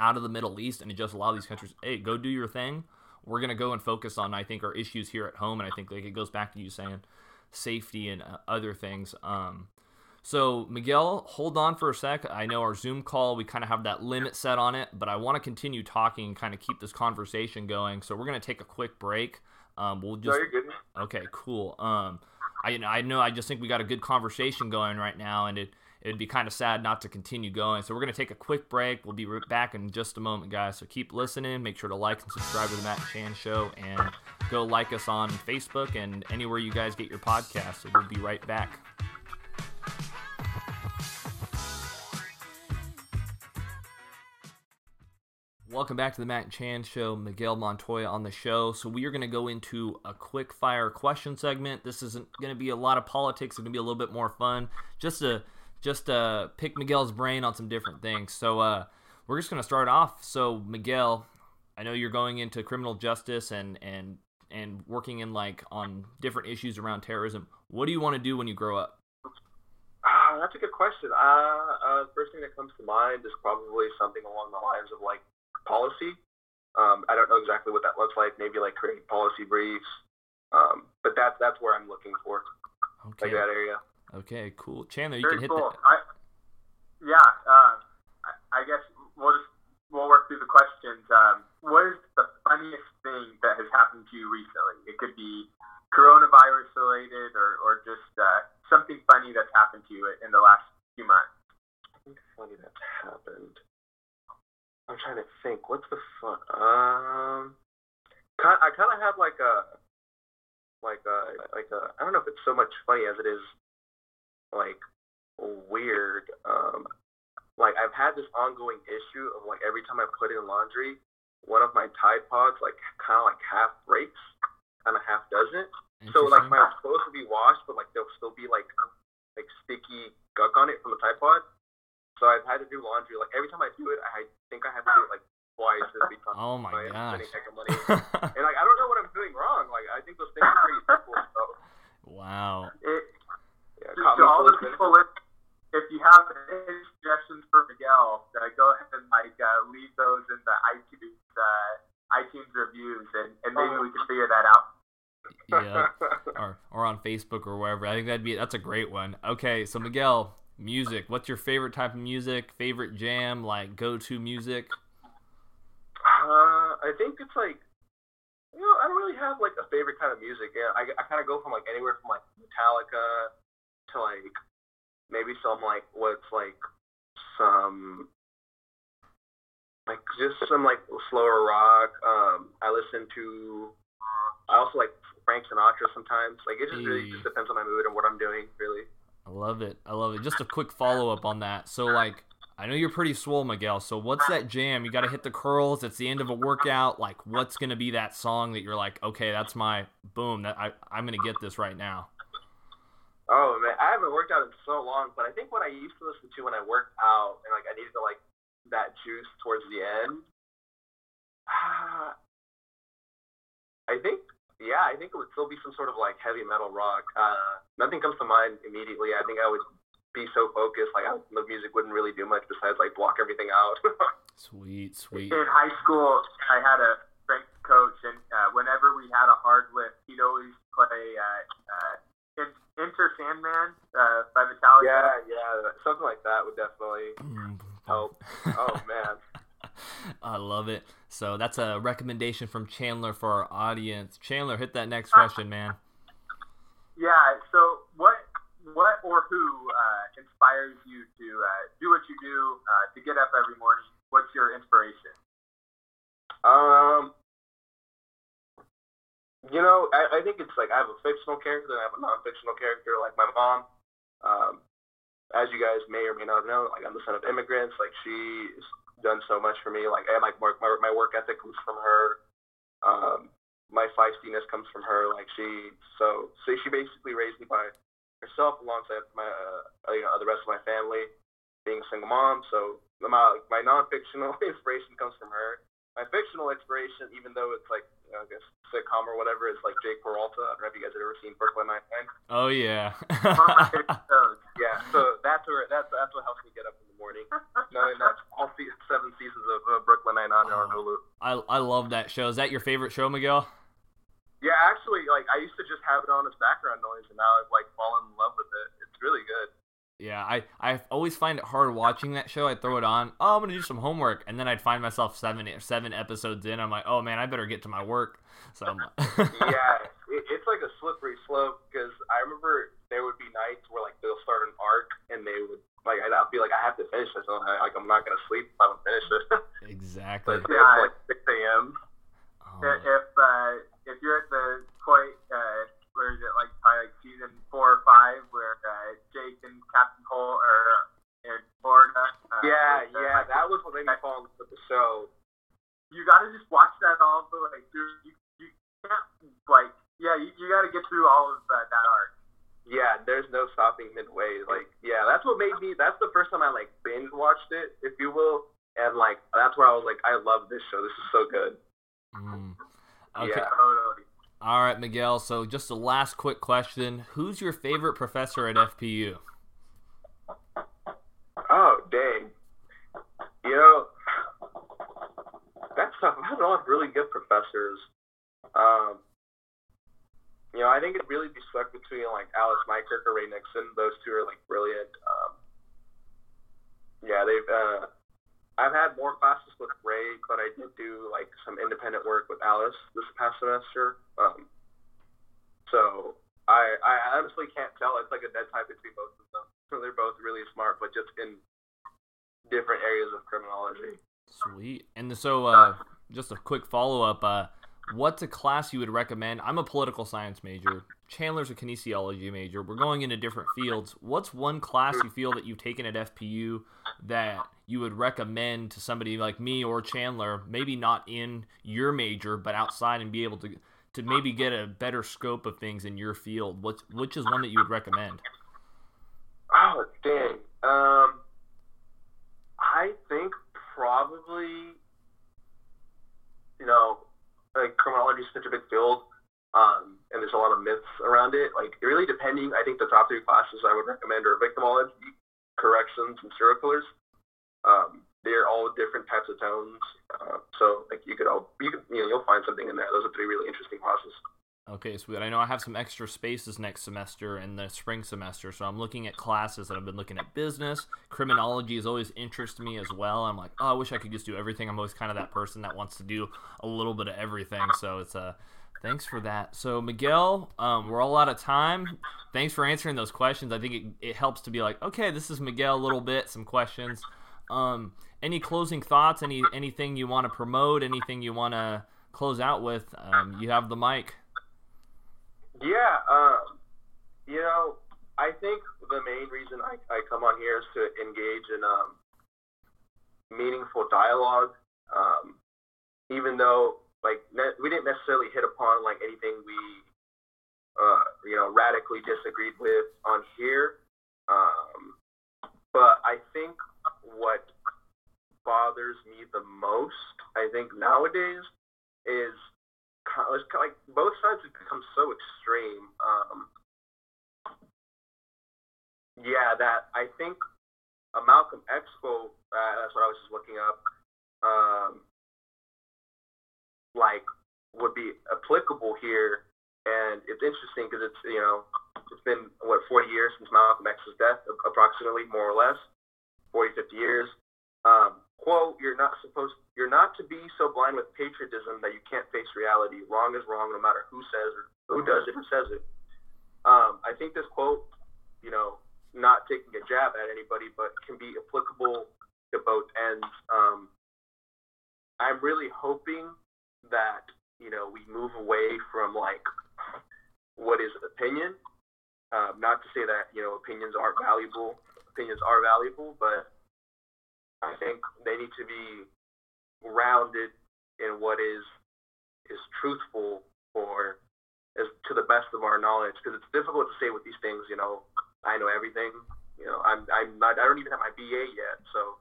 [SPEAKER 1] out of the Middle East and to just allow these countries, hey, go do your thing. We're gonna go and focus on, I think, our issues here at home, and I think like it goes back to you saying safety and uh, other things. Um, so Miguel, hold on for a sec. I know our Zoom call, we kind of have that limit set on it, but I want to continue talking and kind of keep this conversation going. So we're gonna take a quick break. Um, we'll just.
[SPEAKER 2] No, you're good.
[SPEAKER 1] Okay, cool. Um, I I know I just think we got a good conversation going right now, and it it'd be kind of sad not to continue going. So we're to take a quick break. We'll be back in just a moment, guys. So keep listening. Make sure to like and subscribe to the Matt Chan Show and go like us on Facebook and anywhere you guys get your podcast. So we'll be right back. Welcome back to the Matt and Chan Show. Miguel Montoya on the show. So we are going to go into a quick fire question segment. This isn't going to be a lot of politics. It's going to be a little bit more fun. Just to just to pick Miguel's brain on some different things. So uh, we're just going to start off. So Miguel, I know you're going into criminal justice and and and working in like on different issues around terrorism. What do you want to do when you grow up?
[SPEAKER 2] Uh, that's a good question. Uh, uh, first thing that comes to mind is probably something along the lines of like policy. Um, I don't know exactly what that looks like. Maybe like creating policy briefs. Um, but that's that's where I'm looking for,
[SPEAKER 1] Okay.
[SPEAKER 2] like that area.
[SPEAKER 1] Okay. Cool. Chandler, you
[SPEAKER 3] Very
[SPEAKER 1] can hit
[SPEAKER 3] cool.
[SPEAKER 1] that.
[SPEAKER 3] I, yeah, um, I, I guess we'll just we'll work through the questions. Um, what is the funniest thing that has happened to you recently? It could be coronavirus related, or or just uh, something funny that's happened to you in the last few months.
[SPEAKER 2] Something funny that's happened. I'm trying to think. What's the fun? Um, kind I kind of have like a, like a, like a. I don't know if it's so much funny as it is, like, weird. Um, like I've had this ongoing issue of like every time I put in laundry, one of my Tide Pods like kind of like half breaks, kind of half doesn't. So like my clothes will be washed, but like there'll still be like like sticky gunk on it from the Tide Pod. So I've had to do laundry. Like every time I do it, I think I have to do it like twice just because
[SPEAKER 1] Oh my
[SPEAKER 2] I am
[SPEAKER 1] gosh.
[SPEAKER 2] spending extra money. and like I don't know what I'm doing wrong. Like I think those things are pretty simple. So
[SPEAKER 1] wow.
[SPEAKER 3] It,
[SPEAKER 2] yeah,
[SPEAKER 3] to,
[SPEAKER 2] caught
[SPEAKER 3] to
[SPEAKER 2] me
[SPEAKER 3] all the people listening, if you have any suggestions for Miguel, uh, go ahead and like uh, leave those in the iTunes uh, iTunes reviews, and, and maybe we can figure that out.
[SPEAKER 1] Yeah. or or on Facebook or wherever. I think that'd be that's a great one. Okay, so Miguel, music. What's your favorite type of music? Favorite jam? Like go to music?
[SPEAKER 2] Uh, I think it's like, you know, I don't really have like a favorite kind of music. Yeah, I, I kind of go from like anywhere from like Metallica to like maybe some like what's like some like just some like slower rock. Um, I listen to. I also like Frank Sinatra sometimes. Like it just really just depends on my mood and what I'm doing. Really.
[SPEAKER 1] I love it. I love it. Just a quick follow up on that. So like I know you're pretty swole, Miguel. So what's that jam? You got to hit the curls. It's the end of a workout. Like, what's gonna be that song that you're like, okay, that's my boom. That I I'm gonna get this right now.
[SPEAKER 2] Oh man, I haven't worked out in so long, but I think what I used to listen to when I worked out and like I needed to like that juice towards the end. I think yeah, I think it would still be some sort of like heavy metal rock. Uh, nothing comes to mind immediately. I think I would be so focused, like I, the music wouldn't really do much besides like block everything out.
[SPEAKER 1] Sweet, sweet.
[SPEAKER 3] In high school, I had a strength coach, and uh, whenever we had a hard lift, he'd always play uh, uh, Enter Sandman uh, by Metallica.
[SPEAKER 2] yeah, yeah, something like that would definitely
[SPEAKER 1] Boom, boom, boom.
[SPEAKER 2] help. Oh man.
[SPEAKER 1] I love it. So that's a recommendation from Chandler for our audience. Chandler, hit that next question, man.
[SPEAKER 3] Yeah. So, what, what, or who uh, inspires you to uh, do what you do, uh, to get up every morning? What's your inspiration?
[SPEAKER 2] Um, you know, I, I think it's like I have a fictional character and I have a non-fictional character. Like my mom, um, as you guys may or may not know, like I'm the son of immigrants. Like she's done so much for me. Like work, my my work ethic comes from her. Um, my feistiness comes from her. Like she, so so she basically raised me by herself alongside my uh, you know the rest of my family, being a single mom. So my my non-fictional inspiration comes from her my fictional inspiration, even though it's like you know, I guess sitcom or whatever, is like Jake Peralta. I don't know if you guys have ever seen Brooklyn Nine Nine.
[SPEAKER 1] Oh yeah.
[SPEAKER 3] One of my favorite shows.
[SPEAKER 2] Yeah, so that's where that's that's what helps me get up in the morning, knowing that all se- seven seasons of uh, Brooklyn Nine Nine are on Hulu.
[SPEAKER 1] I I love that show. Is that your favorite show, Miguel?
[SPEAKER 2] Yeah, actually, like I used to just have it on as background noise, and now I've like fallen in love with it. It's really good.
[SPEAKER 1] Yeah, I I always find it hard watching that show. I'd throw it on. Oh, I'm gonna do some homework, and then I'd find myself seven seven episodes in. I'm like, oh man, I better get to my work. So I'm like,
[SPEAKER 2] yeah, it, it's like a slippery slope because I remember there would be nights where like they'll start an arc and they would like I'd, I'd be like I have to finish this. And I, like I'm not gonna sleep if I don't finish it.
[SPEAKER 1] exactly.
[SPEAKER 2] it's like 6 a.m.
[SPEAKER 1] Oh,
[SPEAKER 3] If uh, if you're at the point uh, was it like probably like season four or five where uh, Jake and Captain Holt uh, are in Florida. Uh,
[SPEAKER 2] yeah, yeah,
[SPEAKER 3] like,
[SPEAKER 2] that was what made me fall in love with the show.
[SPEAKER 3] You gotta just watch that all, but like, dude, you, you can't like, yeah, you, you gotta get through all of uh, that arc
[SPEAKER 2] yeah, there's no stopping midway. Like, yeah, that's what made me. That's the first time I like binge watched it, if you will, and like that's where I was like, I love this show. This is so good.
[SPEAKER 1] Mm. Okay.
[SPEAKER 2] Yeah,
[SPEAKER 3] totally.
[SPEAKER 1] All right, Miguel. So just a last quick question: Who's your favorite professor at FPU?
[SPEAKER 2] Oh dang. You know, that's tough. I have a lot of really good professors. Um, you know, I think it'd really be stuck between like Alice Mykirk or Ray Nixon. Those two are like brilliant. Um, yeah, they've. Uh, I've had more classes with Ray, but I did do like some independent work with Alice this past semester. Um, so I, I honestly can't tell. It's like a dead tie between both of them. So they're both really smart, but just in different areas of criminology.
[SPEAKER 1] Sweet. And so, uh, just a quick follow up. Uh, what's a class you would recommend? I'm a political science major. Chandler's a kinesiology major. We're going into different fields. What's one class you feel that you've taken at FPU that you would recommend to somebody like me or Chandler, maybe not in your major, but outside and be able to to maybe get a better scope of things in your field? What's which is one that you would recommend?
[SPEAKER 2] Oh dang. Um, I think probably, you know, like criminology is such a big field, um, and there's a lot of myths around it. Like really depending, I think the top three classes I would recommend are victimology, corrections, and serial killers. Um, they're all different types of tones, uh, so like you could all you could you know you'll find something in there. Those are three really interesting classes.
[SPEAKER 1] Okay, sweet. I know I have some extra spaces next semester in the spring semester, so I'm looking at classes that I've been looking at business. Criminology has always interested me as well. I'm like, oh, I wish I could just do everything. I'm always kind of that person that wants to do a little bit of everything. So it's uh, thanks for that. So Miguel, um, we're all out of time. Thanks for answering those questions. I think it, it helps to be like, okay, this is Miguel a little bit, some questions. Um, any closing thoughts? Any anything you want to promote? Anything you want to close out with? Um, you have the mic.
[SPEAKER 2] Yeah, um, you know, I think the main reason I, I come on here is to engage in um, meaningful dialogue. Um, even though, like, ne- we didn't necessarily hit upon like anything we, uh, you know, radically disagreed with on here. Um, but I think what bothers me the most, I think nowadays, is kind of like both sides have become so extreme. Um, yeah, that I think a Malcolm X quote. Uh, that's what I was just looking up. Um, like would be applicable here, and it's interesting because it's you know it's been what 40 years since Malcolm X's death, approximately more or less, 40, 50 years. Um, quote, you're not supposed you're not to be so blind with patriotism that you can't face reality. Wrong is wrong no matter who says or who does it or says it. Um, I think this quote, you know, not taking a jab at anybody, but can be applicable to both ends. Um, I'm really hoping that, you know, we move away from like what is opinion. Um, not to say that, you know, opinions aren't valuable. Opinions are valuable, but I think they need to be rounded in what is is truthful for as to the best of our knowledge because it's difficult to say with these things you know i know everything you know i'm i'm not i don't even have my ba yet so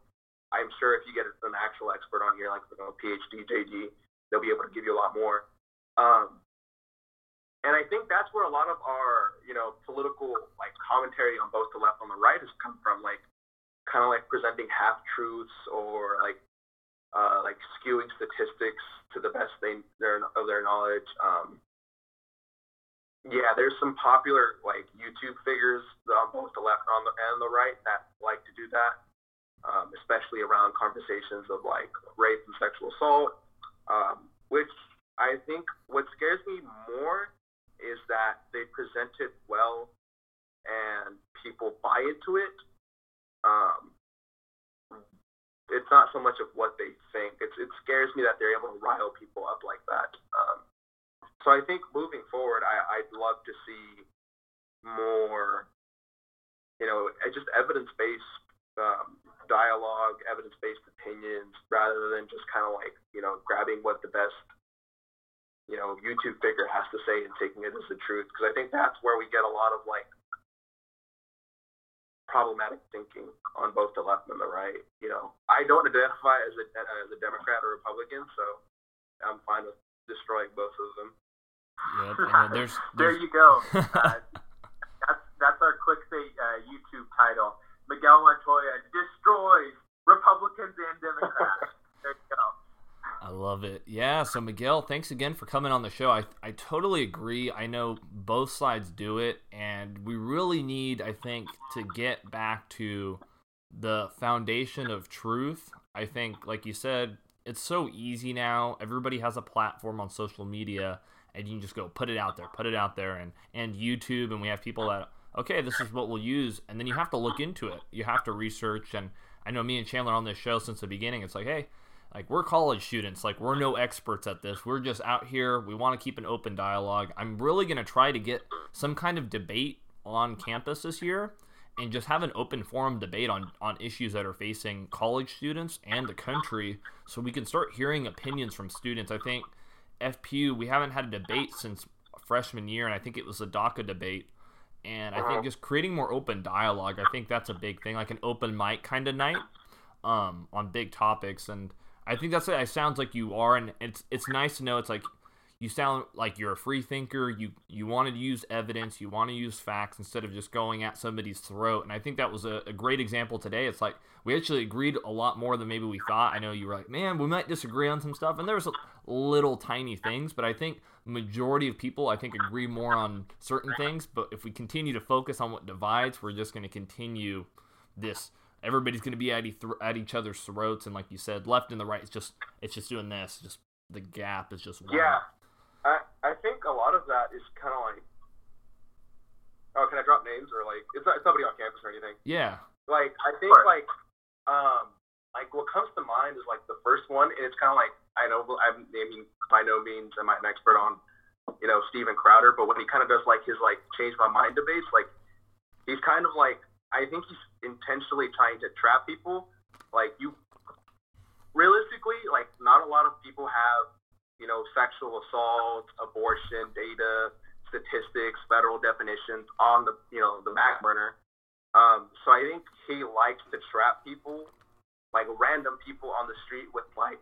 [SPEAKER 2] i'm sure if you get an actual expert on here like you know phd jd they'll be able to give you a lot more um and i think that's where a lot of our you know political like commentary on both the left and the right has come from like kind of like presenting half truths or like uh, like skewing statistics to the best they their of their knowledge. Um, yeah, there's some popular like YouTube figures on both the left and the, and the right that like to do that, um, especially around conversations of like rape and sexual assault. Um, which I think what scares me more is that they present it well and people buy into it. Um, it's not so much of what they think. It's, it scares me that they're able to rile people up like that. Um, so I think moving forward, I, I'd love to see more, you know, just evidence-based um, dialogue, evidence-based opinions, rather than just kind of like, you know, grabbing what the best you know YouTube figure has to say and taking it as the truth because I think that's where we get a lot of like problematic thinking on both the left and the right. You know, I don't identify as a as a Democrat or Republican, so I'm fine with destroying both of them.
[SPEAKER 1] Yep, and there's,
[SPEAKER 3] there you go. Uh, that's that's our clickbait uh, YouTube title. Miguel Montoya destroys Republicans and Democrats. there you go.
[SPEAKER 1] I love it. Yeah. So Miguel, thanks again for coming on the show. I I totally agree. I know both sides do it, and we really need, I think, to get back to the foundation of truth. I think, like you said, it's so easy now. Everybody has a platform on social media, and you can just go put it out there, put it out there, and and YouTube, and we have people that okay, this is what we'll use, and then you have to look into it. You have to research, and I know me and Chandler on this show since the beginning. It's like, hey, like we're college students like we're no experts at this we're just out here we want to keep an open dialogue i'm really going to try to get some kind of debate on campus this year and just have an open forum debate on on issues that are facing college students and the country so we can start hearing opinions from students i think fpu we haven't had a debate since freshman year and i think it was the daca debate and i think just creating more open dialogue i think that's a big thing like an open mic kind of night um, on big topics and I think that's what it sounds like you are, and it's it's nice to know it's like you sound like you're a free thinker. You you want to use evidence, you want to use facts instead of just going at somebody's throat. And I think that was a, a, great example today. It's like we actually agreed a lot more than maybe we thought. I know you were like, man, we might disagree on some stuff, and there's little tiny things, but I think majority of people I think agree more on certain things. But if we continue to focus on what divides, we're just going to continue this everybody's going to be at, e- at each other's throats, and like you said, left and the right, it's just it's just doing this. Just the gap is just wide.
[SPEAKER 2] Yeah, I I think a lot of that is kind of like, oh, can I drop names or like it's not it's nobody on campus or anything.
[SPEAKER 1] Yeah.
[SPEAKER 2] Like I think
[SPEAKER 3] Right.
[SPEAKER 2] like um like what comes to mind is like the first one, and it's kind of like I know I'm naming by no means am I an expert on you know Steven Crowder, but when he kind of does like his like change my mind debates, like he's kind of like I think he's intentionally trying to trap people. Like you, realistically, like not a lot of people have, you know, sexual assault, abortion data, statistics, federal definitions on the, you know, the back burner. Um, so I think he likes to trap people, like random people on the street with like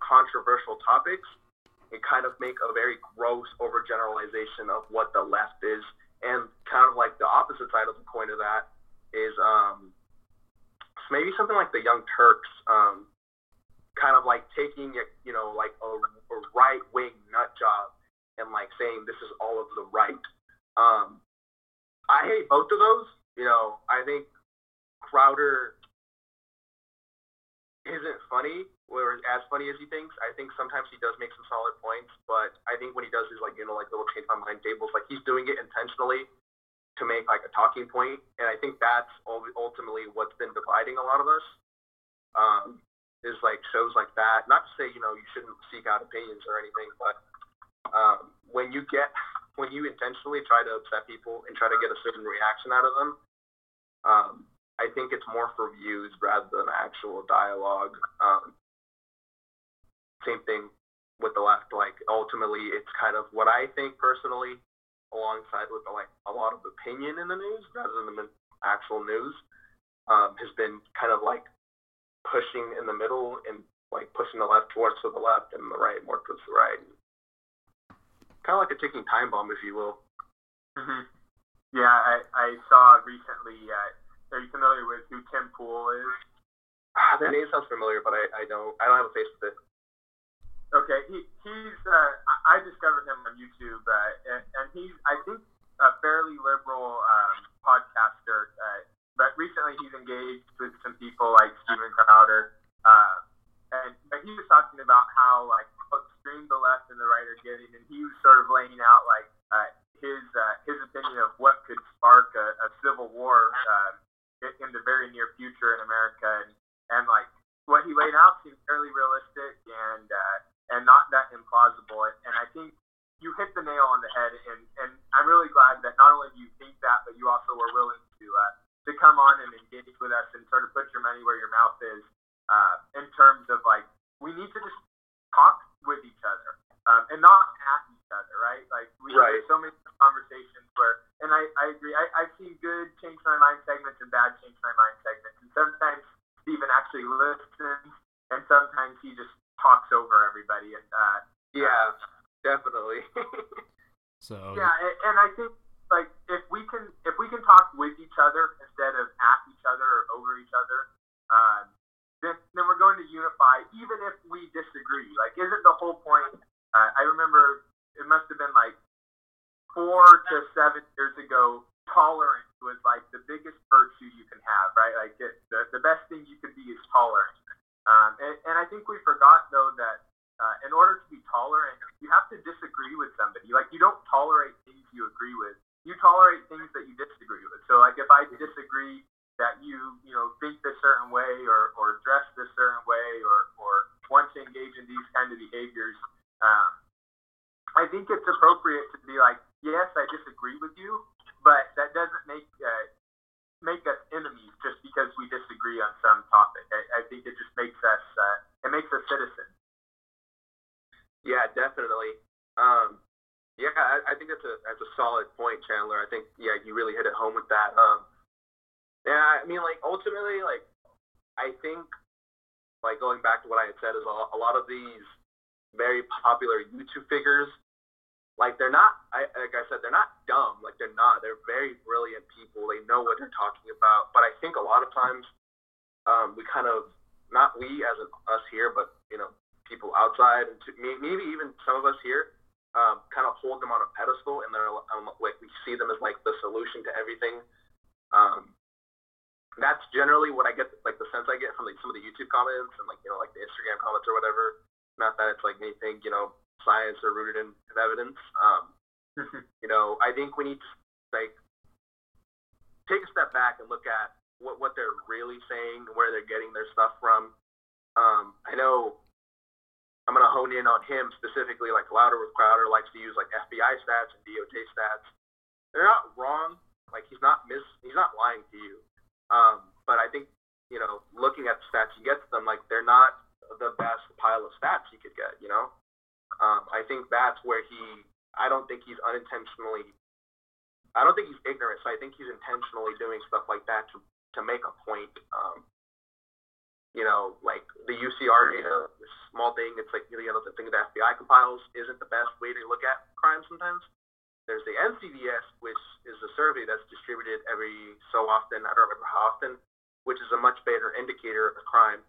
[SPEAKER 2] controversial topics and kind of make a very gross overgeneralization of what the left is. And kind of like the opposite side of the coin of that is um, maybe something like the Young Turks, um, kind of like taking you know, like a, a right wing nut job and like saying this is all of the right. Um, I hate both of those. You know, I think Crowder isn't funny or as funny as he thinks. I think sometimes he does make some solid points, but I think when he does his like you know like little change my mind tables, like he's doing it intentionally to make like a talking point, and I think that's ultimately what's been dividing a lot of us. Um, is like shows like that. Not to say you know you shouldn't seek out opinions or anything, but um, when you get when you intentionally try to upset people and try to get a certain reaction out of them, um, I think it's more for views rather than actual dialogue. Um, same thing with the left. Like ultimately, it's kind of what I think personally alongside with like a lot of opinion in the news rather than the actual news, um, has been kind of like pushing in the middle and like pushing the left towards to the left and the right more towards the right. Kind of like a ticking time bomb, if you will.
[SPEAKER 3] hmm Yeah, I, I saw recently. Uh, are you familiar with who Tim Pool is?
[SPEAKER 2] Ah, that name sounds familiar, but I, I don't I don't have a face with it.
[SPEAKER 3] Okay, he he's uh, I, I discovered him on YouTube, uh, and, and he's I think a fairly liberal um, podcaster. Uh, but recently he's engaged with some people like Steven Crowder, uh, and but he was talking about how like extreme the left and the right are getting, and he was sort of laying out like uh, his uh, his opinion of what could spark a, a civil war uh, in, the very near future in America, and and like what he laid out seemed fairly realistic and. Uh, and not that implausible. And I think you hit the nail on the head. And, and I'm really glad that not only do you think that, but you also were willing to uh, to come on and engage with us and sort of put your money where your mouth is uh, in terms of like we need to just talk with each other. um, and not at each other, right? Like we
[SPEAKER 2] Right.
[SPEAKER 3] there's so many conversations where, and I, I agree. I, I've seen good change my mind segments and bad change my mind segments, and sometimes Steven actually listens, and sometimes he just talks over everybody. And uh,
[SPEAKER 2] Yeah, definitely.
[SPEAKER 1] So
[SPEAKER 3] yeah, and, and I think like if we can if we can talk with each other instead of at each other or over each other, um, then then we're going to unify, even if we disagree. Like, isn't the whole point? Uh, I remember it must have been like four to seven years ago. Tolerance was like the biggest virtue you can have, right? Like it, the the best thing you can be is tolerant. Um, and, and I think we forgot though that uh, in order to be tolerant, you have to disagree with somebody. Like you don't tolerate things you agree with. You tolerate things that you disagree with. So like if I disagree that you you know think this certain way or or dress this certain way or or want to engage in these kind of behaviors, um, I think it's appropriate to be like, yes, I disagree with you, but that doesn't make uh, make us enemies just because we disagree on some topic. I, I think it just makes us uh, it makes us citizens.
[SPEAKER 2] Yeah, definitely. Um, yeah, I, I think that's a that's a solid point, Chandler. I think yeah, you really hit it home with that. Um, yeah, I mean, like ultimately, like I think, like going back to what I had said, is a, a lot of these very popular YouTube figures, like they're not. I like I said, they're not dumb. Like they're not. They're very brilliant people. They know what they're talking about. But I think a lot of times, um, we kind of not we as in us here, but you know, people outside, and to, maybe even some of us here, um, kind of hold them on a pedestal, and they're um, like we see them as like the solution to everything. Um, that's generally what I get, like the sense I get from like some of the YouTube comments and like you know like the Instagram comments or whatever. Not that it's like anything you know science or rooted in evidence. Um, you know, I think we need to like take a step back and look at what what they're really saying, where they're getting their stuff from. Um, I know I'm gonna hone in on him specifically. Like Louder with Crowder likes to use like FBI stats and DOJ stats. They're not wrong. Like he's not mis he's not lying to you. Um, but I think you know, looking at the stats he gets them, like they're not the best pile of stats you could get. You know, um, I think that's where he. I don't think he's unintentionally. I don't think he's ignorant. So I think he's intentionally doing stuff like that to to make a point. Um, you know, like the UCR data, this small thing. It's like you know the thing the FBI compiles isn't the best way to look at crime sometimes. There's the NCVS, which is a survey that's distributed every so often. I don't remember how often, which is a much better indicator of crime.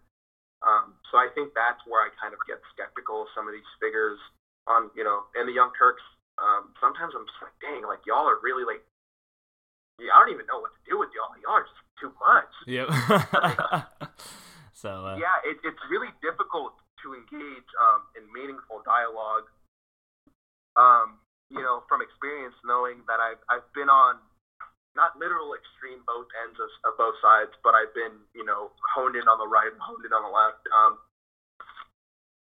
[SPEAKER 2] Um, so I think that's where I kind of get skeptical of some of these figures on, you know, and the Young Turks. Um, sometimes I'm just like, dang, like y'all are really like, yeah, I don't even know what to do with y'all. Y'all are just too much.
[SPEAKER 1] Yep. so uh,
[SPEAKER 2] Yeah, it, it's really difficult to engage um, in meaningful dialogue. Um, you know, from experience, knowing that I've I've been on not literal extreme both ends of, of both sides, but I've been you know honed in on the right and honed in on the left. Um,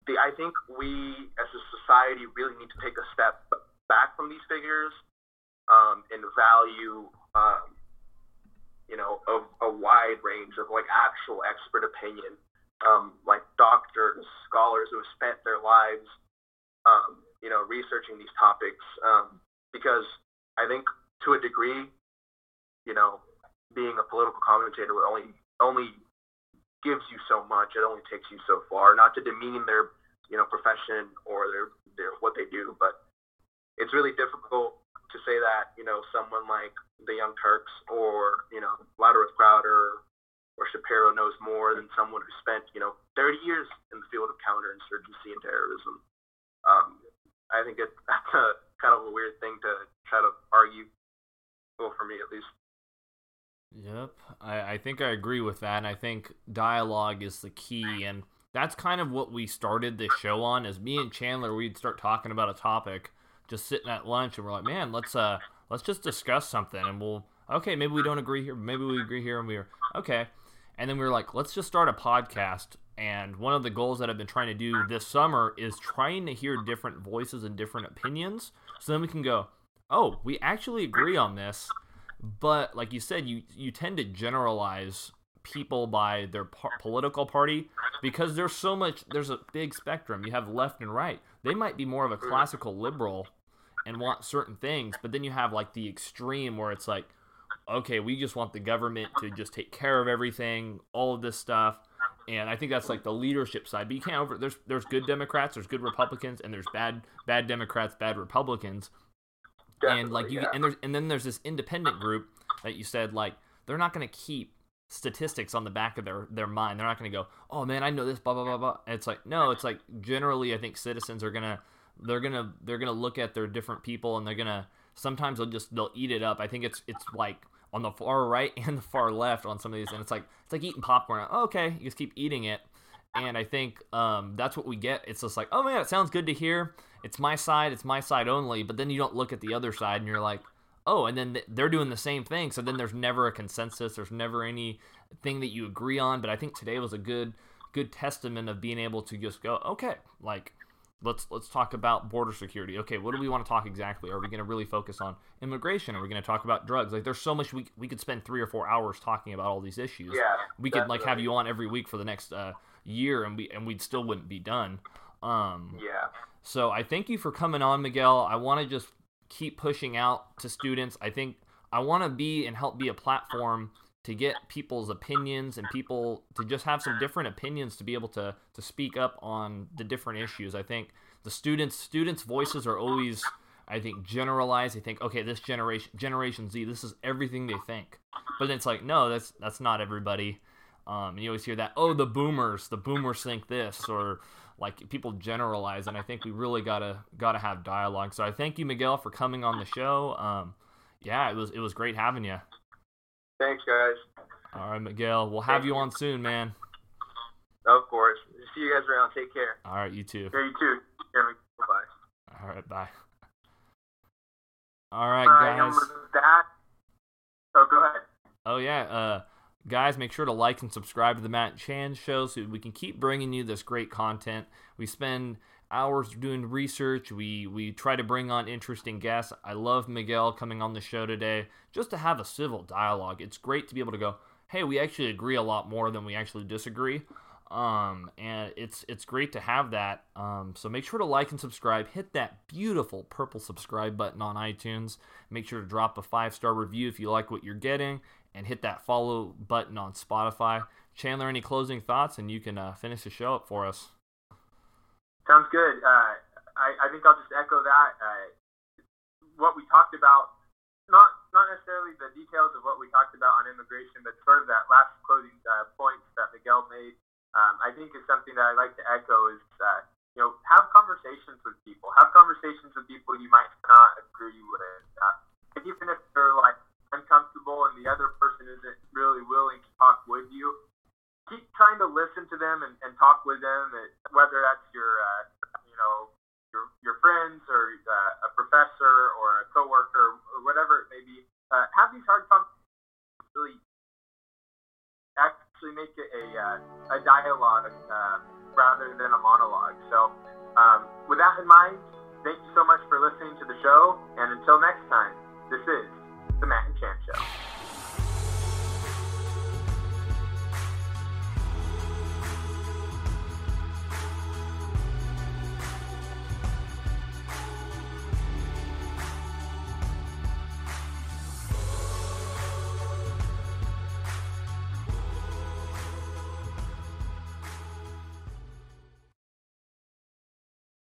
[SPEAKER 2] the I think we as a society really need to take a step back from these figures um, and value um, you know, of a wide range of like actual expert opinion, um, like doctors, scholars who have spent their lives, um, you know, researching these topics. Um, because I think to a degree, you know, being a political commentator will only only gives you so much. It only takes you so far. Not to demean their, you know, profession or their their what they do, but it's really difficult to say that you know someone like the Young Turks or you know Louder with Crowder or Shapiro knows more than someone who spent you know 30 years in the field of counterinsurgency and terrorism. Um, I think it, that's a kind of a weird thing to try to argue. Well, for me at least.
[SPEAKER 1] Yep, I, I think I agree with that. And I think dialogue is the key, and that's kind of what we started this show on. As me and Chandler, we'd start talking about a topic, just sitting at lunch, and we're like, man, let's uh, let's just discuss something, and we'll okay, maybe we don't agree here, maybe we agree here, and we are okay, and then we were like, let's just start a podcast. And one of the goals that I've been trying to do this summer is trying to hear different voices and different opinions, so then we can go, oh, we actually agree on this. But like you said, you you tend to generalize people by their par- political party because there's so much there's a big spectrum. You have left and right. They might be more of a classical liberal and want certain things but then you have like the extreme where it's like okay we just want the government to just take care of everything all of this stuff and I think that's like the leadership side. But you can't over there's there's good Democrats, there's good Republicans, and there's bad bad Democrats, bad Republicans.
[SPEAKER 2] Definitely,
[SPEAKER 1] and like you
[SPEAKER 2] yeah.
[SPEAKER 1] and there's and then there's this independent group that you said like they're not going to keep statistics on the back of their their mind. They're not going to go, "Oh man, I know this blah blah blah blah." And it's like no, it's like generally I think citizens are going to they're to they're to look at their different people and they're to sometimes they'll just they'll eat it up. I think it's it's like on the far right and the far left on some of these and it's like it's like eating popcorn. Oh, okay, you just keep eating it. And I think um, that's what we get. It's just like, oh man, it sounds good to hear. It's my side. It's my side only. But then you don't look at the other side, and you're like, oh, and then they're doing the same thing. So then there's never a consensus. There's never any thing that you agree on. But I think today was a good good testament of being able to just go, okay, like let's let's talk about border security. Okay, what do we want to talk exactly? Are we going to really focus on immigration? Are we going to talk about drugs? Like, there's so much we we could spend three or four hours talking about all these issues.
[SPEAKER 2] Yeah,
[SPEAKER 1] we could like have you on every week for the next uh, year, and we and we still wouldn't be done. Um,
[SPEAKER 2] Yeah.
[SPEAKER 1] so I thank you for coming on, Miguel. I want to just keep pushing out to students. I think I want to be and help be a platform to get people's opinions and people to just have some different opinions to be able to to speak up on the different issues. I think the students students' voices are always I think generalized. They think, okay, this generation Generation Z, this is everything they think. But it's like, no, that's that's not everybody. Um, and you always hear that, oh, the boomers, the boomers think this, or like people generalize, and I think we really gotta gotta have dialogue. So I thank you, Miguel, for coming on the show. Um, yeah, it was it was great having you.
[SPEAKER 2] Thanks, guys.
[SPEAKER 1] All right, Miguel, we'll have
[SPEAKER 2] Thank
[SPEAKER 1] you
[SPEAKER 2] you.
[SPEAKER 1] on soon, man.
[SPEAKER 2] Of course. See you guys around. Take care.
[SPEAKER 1] All right, you too.
[SPEAKER 3] Yeah, you too.
[SPEAKER 2] Bye.
[SPEAKER 1] All right, bye. All right,
[SPEAKER 3] All right, and
[SPEAKER 1] guys.
[SPEAKER 3] oh, go ahead.
[SPEAKER 1] Oh yeah, uh, guys, make sure to like and subscribe to the Matt Chan Show so we can keep bringing you this great content. We spend hours doing research. We we try to bring on interesting guests. I love Miguel coming on the show today just to have a civil dialogue. It's great to be able to go, hey, we actually agree a lot more than we actually disagree. Um, and it's it's great to have that. Um, so make sure to like and subscribe. Hit that beautiful purple subscribe button on iTunes. Make sure to drop a five star review if you like what you're getting, and hit that follow button on Spotify. Chandler, any closing thoughts, and you can uh, finish the show up for us.
[SPEAKER 3] Sounds good. Uh, I, I think I'll just echo that. Uh, what we talked about, not not necessarily the details of what we talked about on immigration, but sort of that last closing uh, point that Miguel made, um, I think is something that I like to echo is, uh, you know, have conversations with people. Have conversations with people you might not agree with. Uh, even if they're like uncomfortable and the other person isn't really willing to talk with you, keep trying to listen to them and, and talk with them, whether that's your, uh, you know, your your friends or uh, a professor or a coworker or whatever it may be. Uh, have these hard conversations. Really, actually make it a uh, a dialogue uh, rather than a monologue. So, um, with that in mind, thank you so much for listening to the show, and until next time, this is the Matt and Chan Show.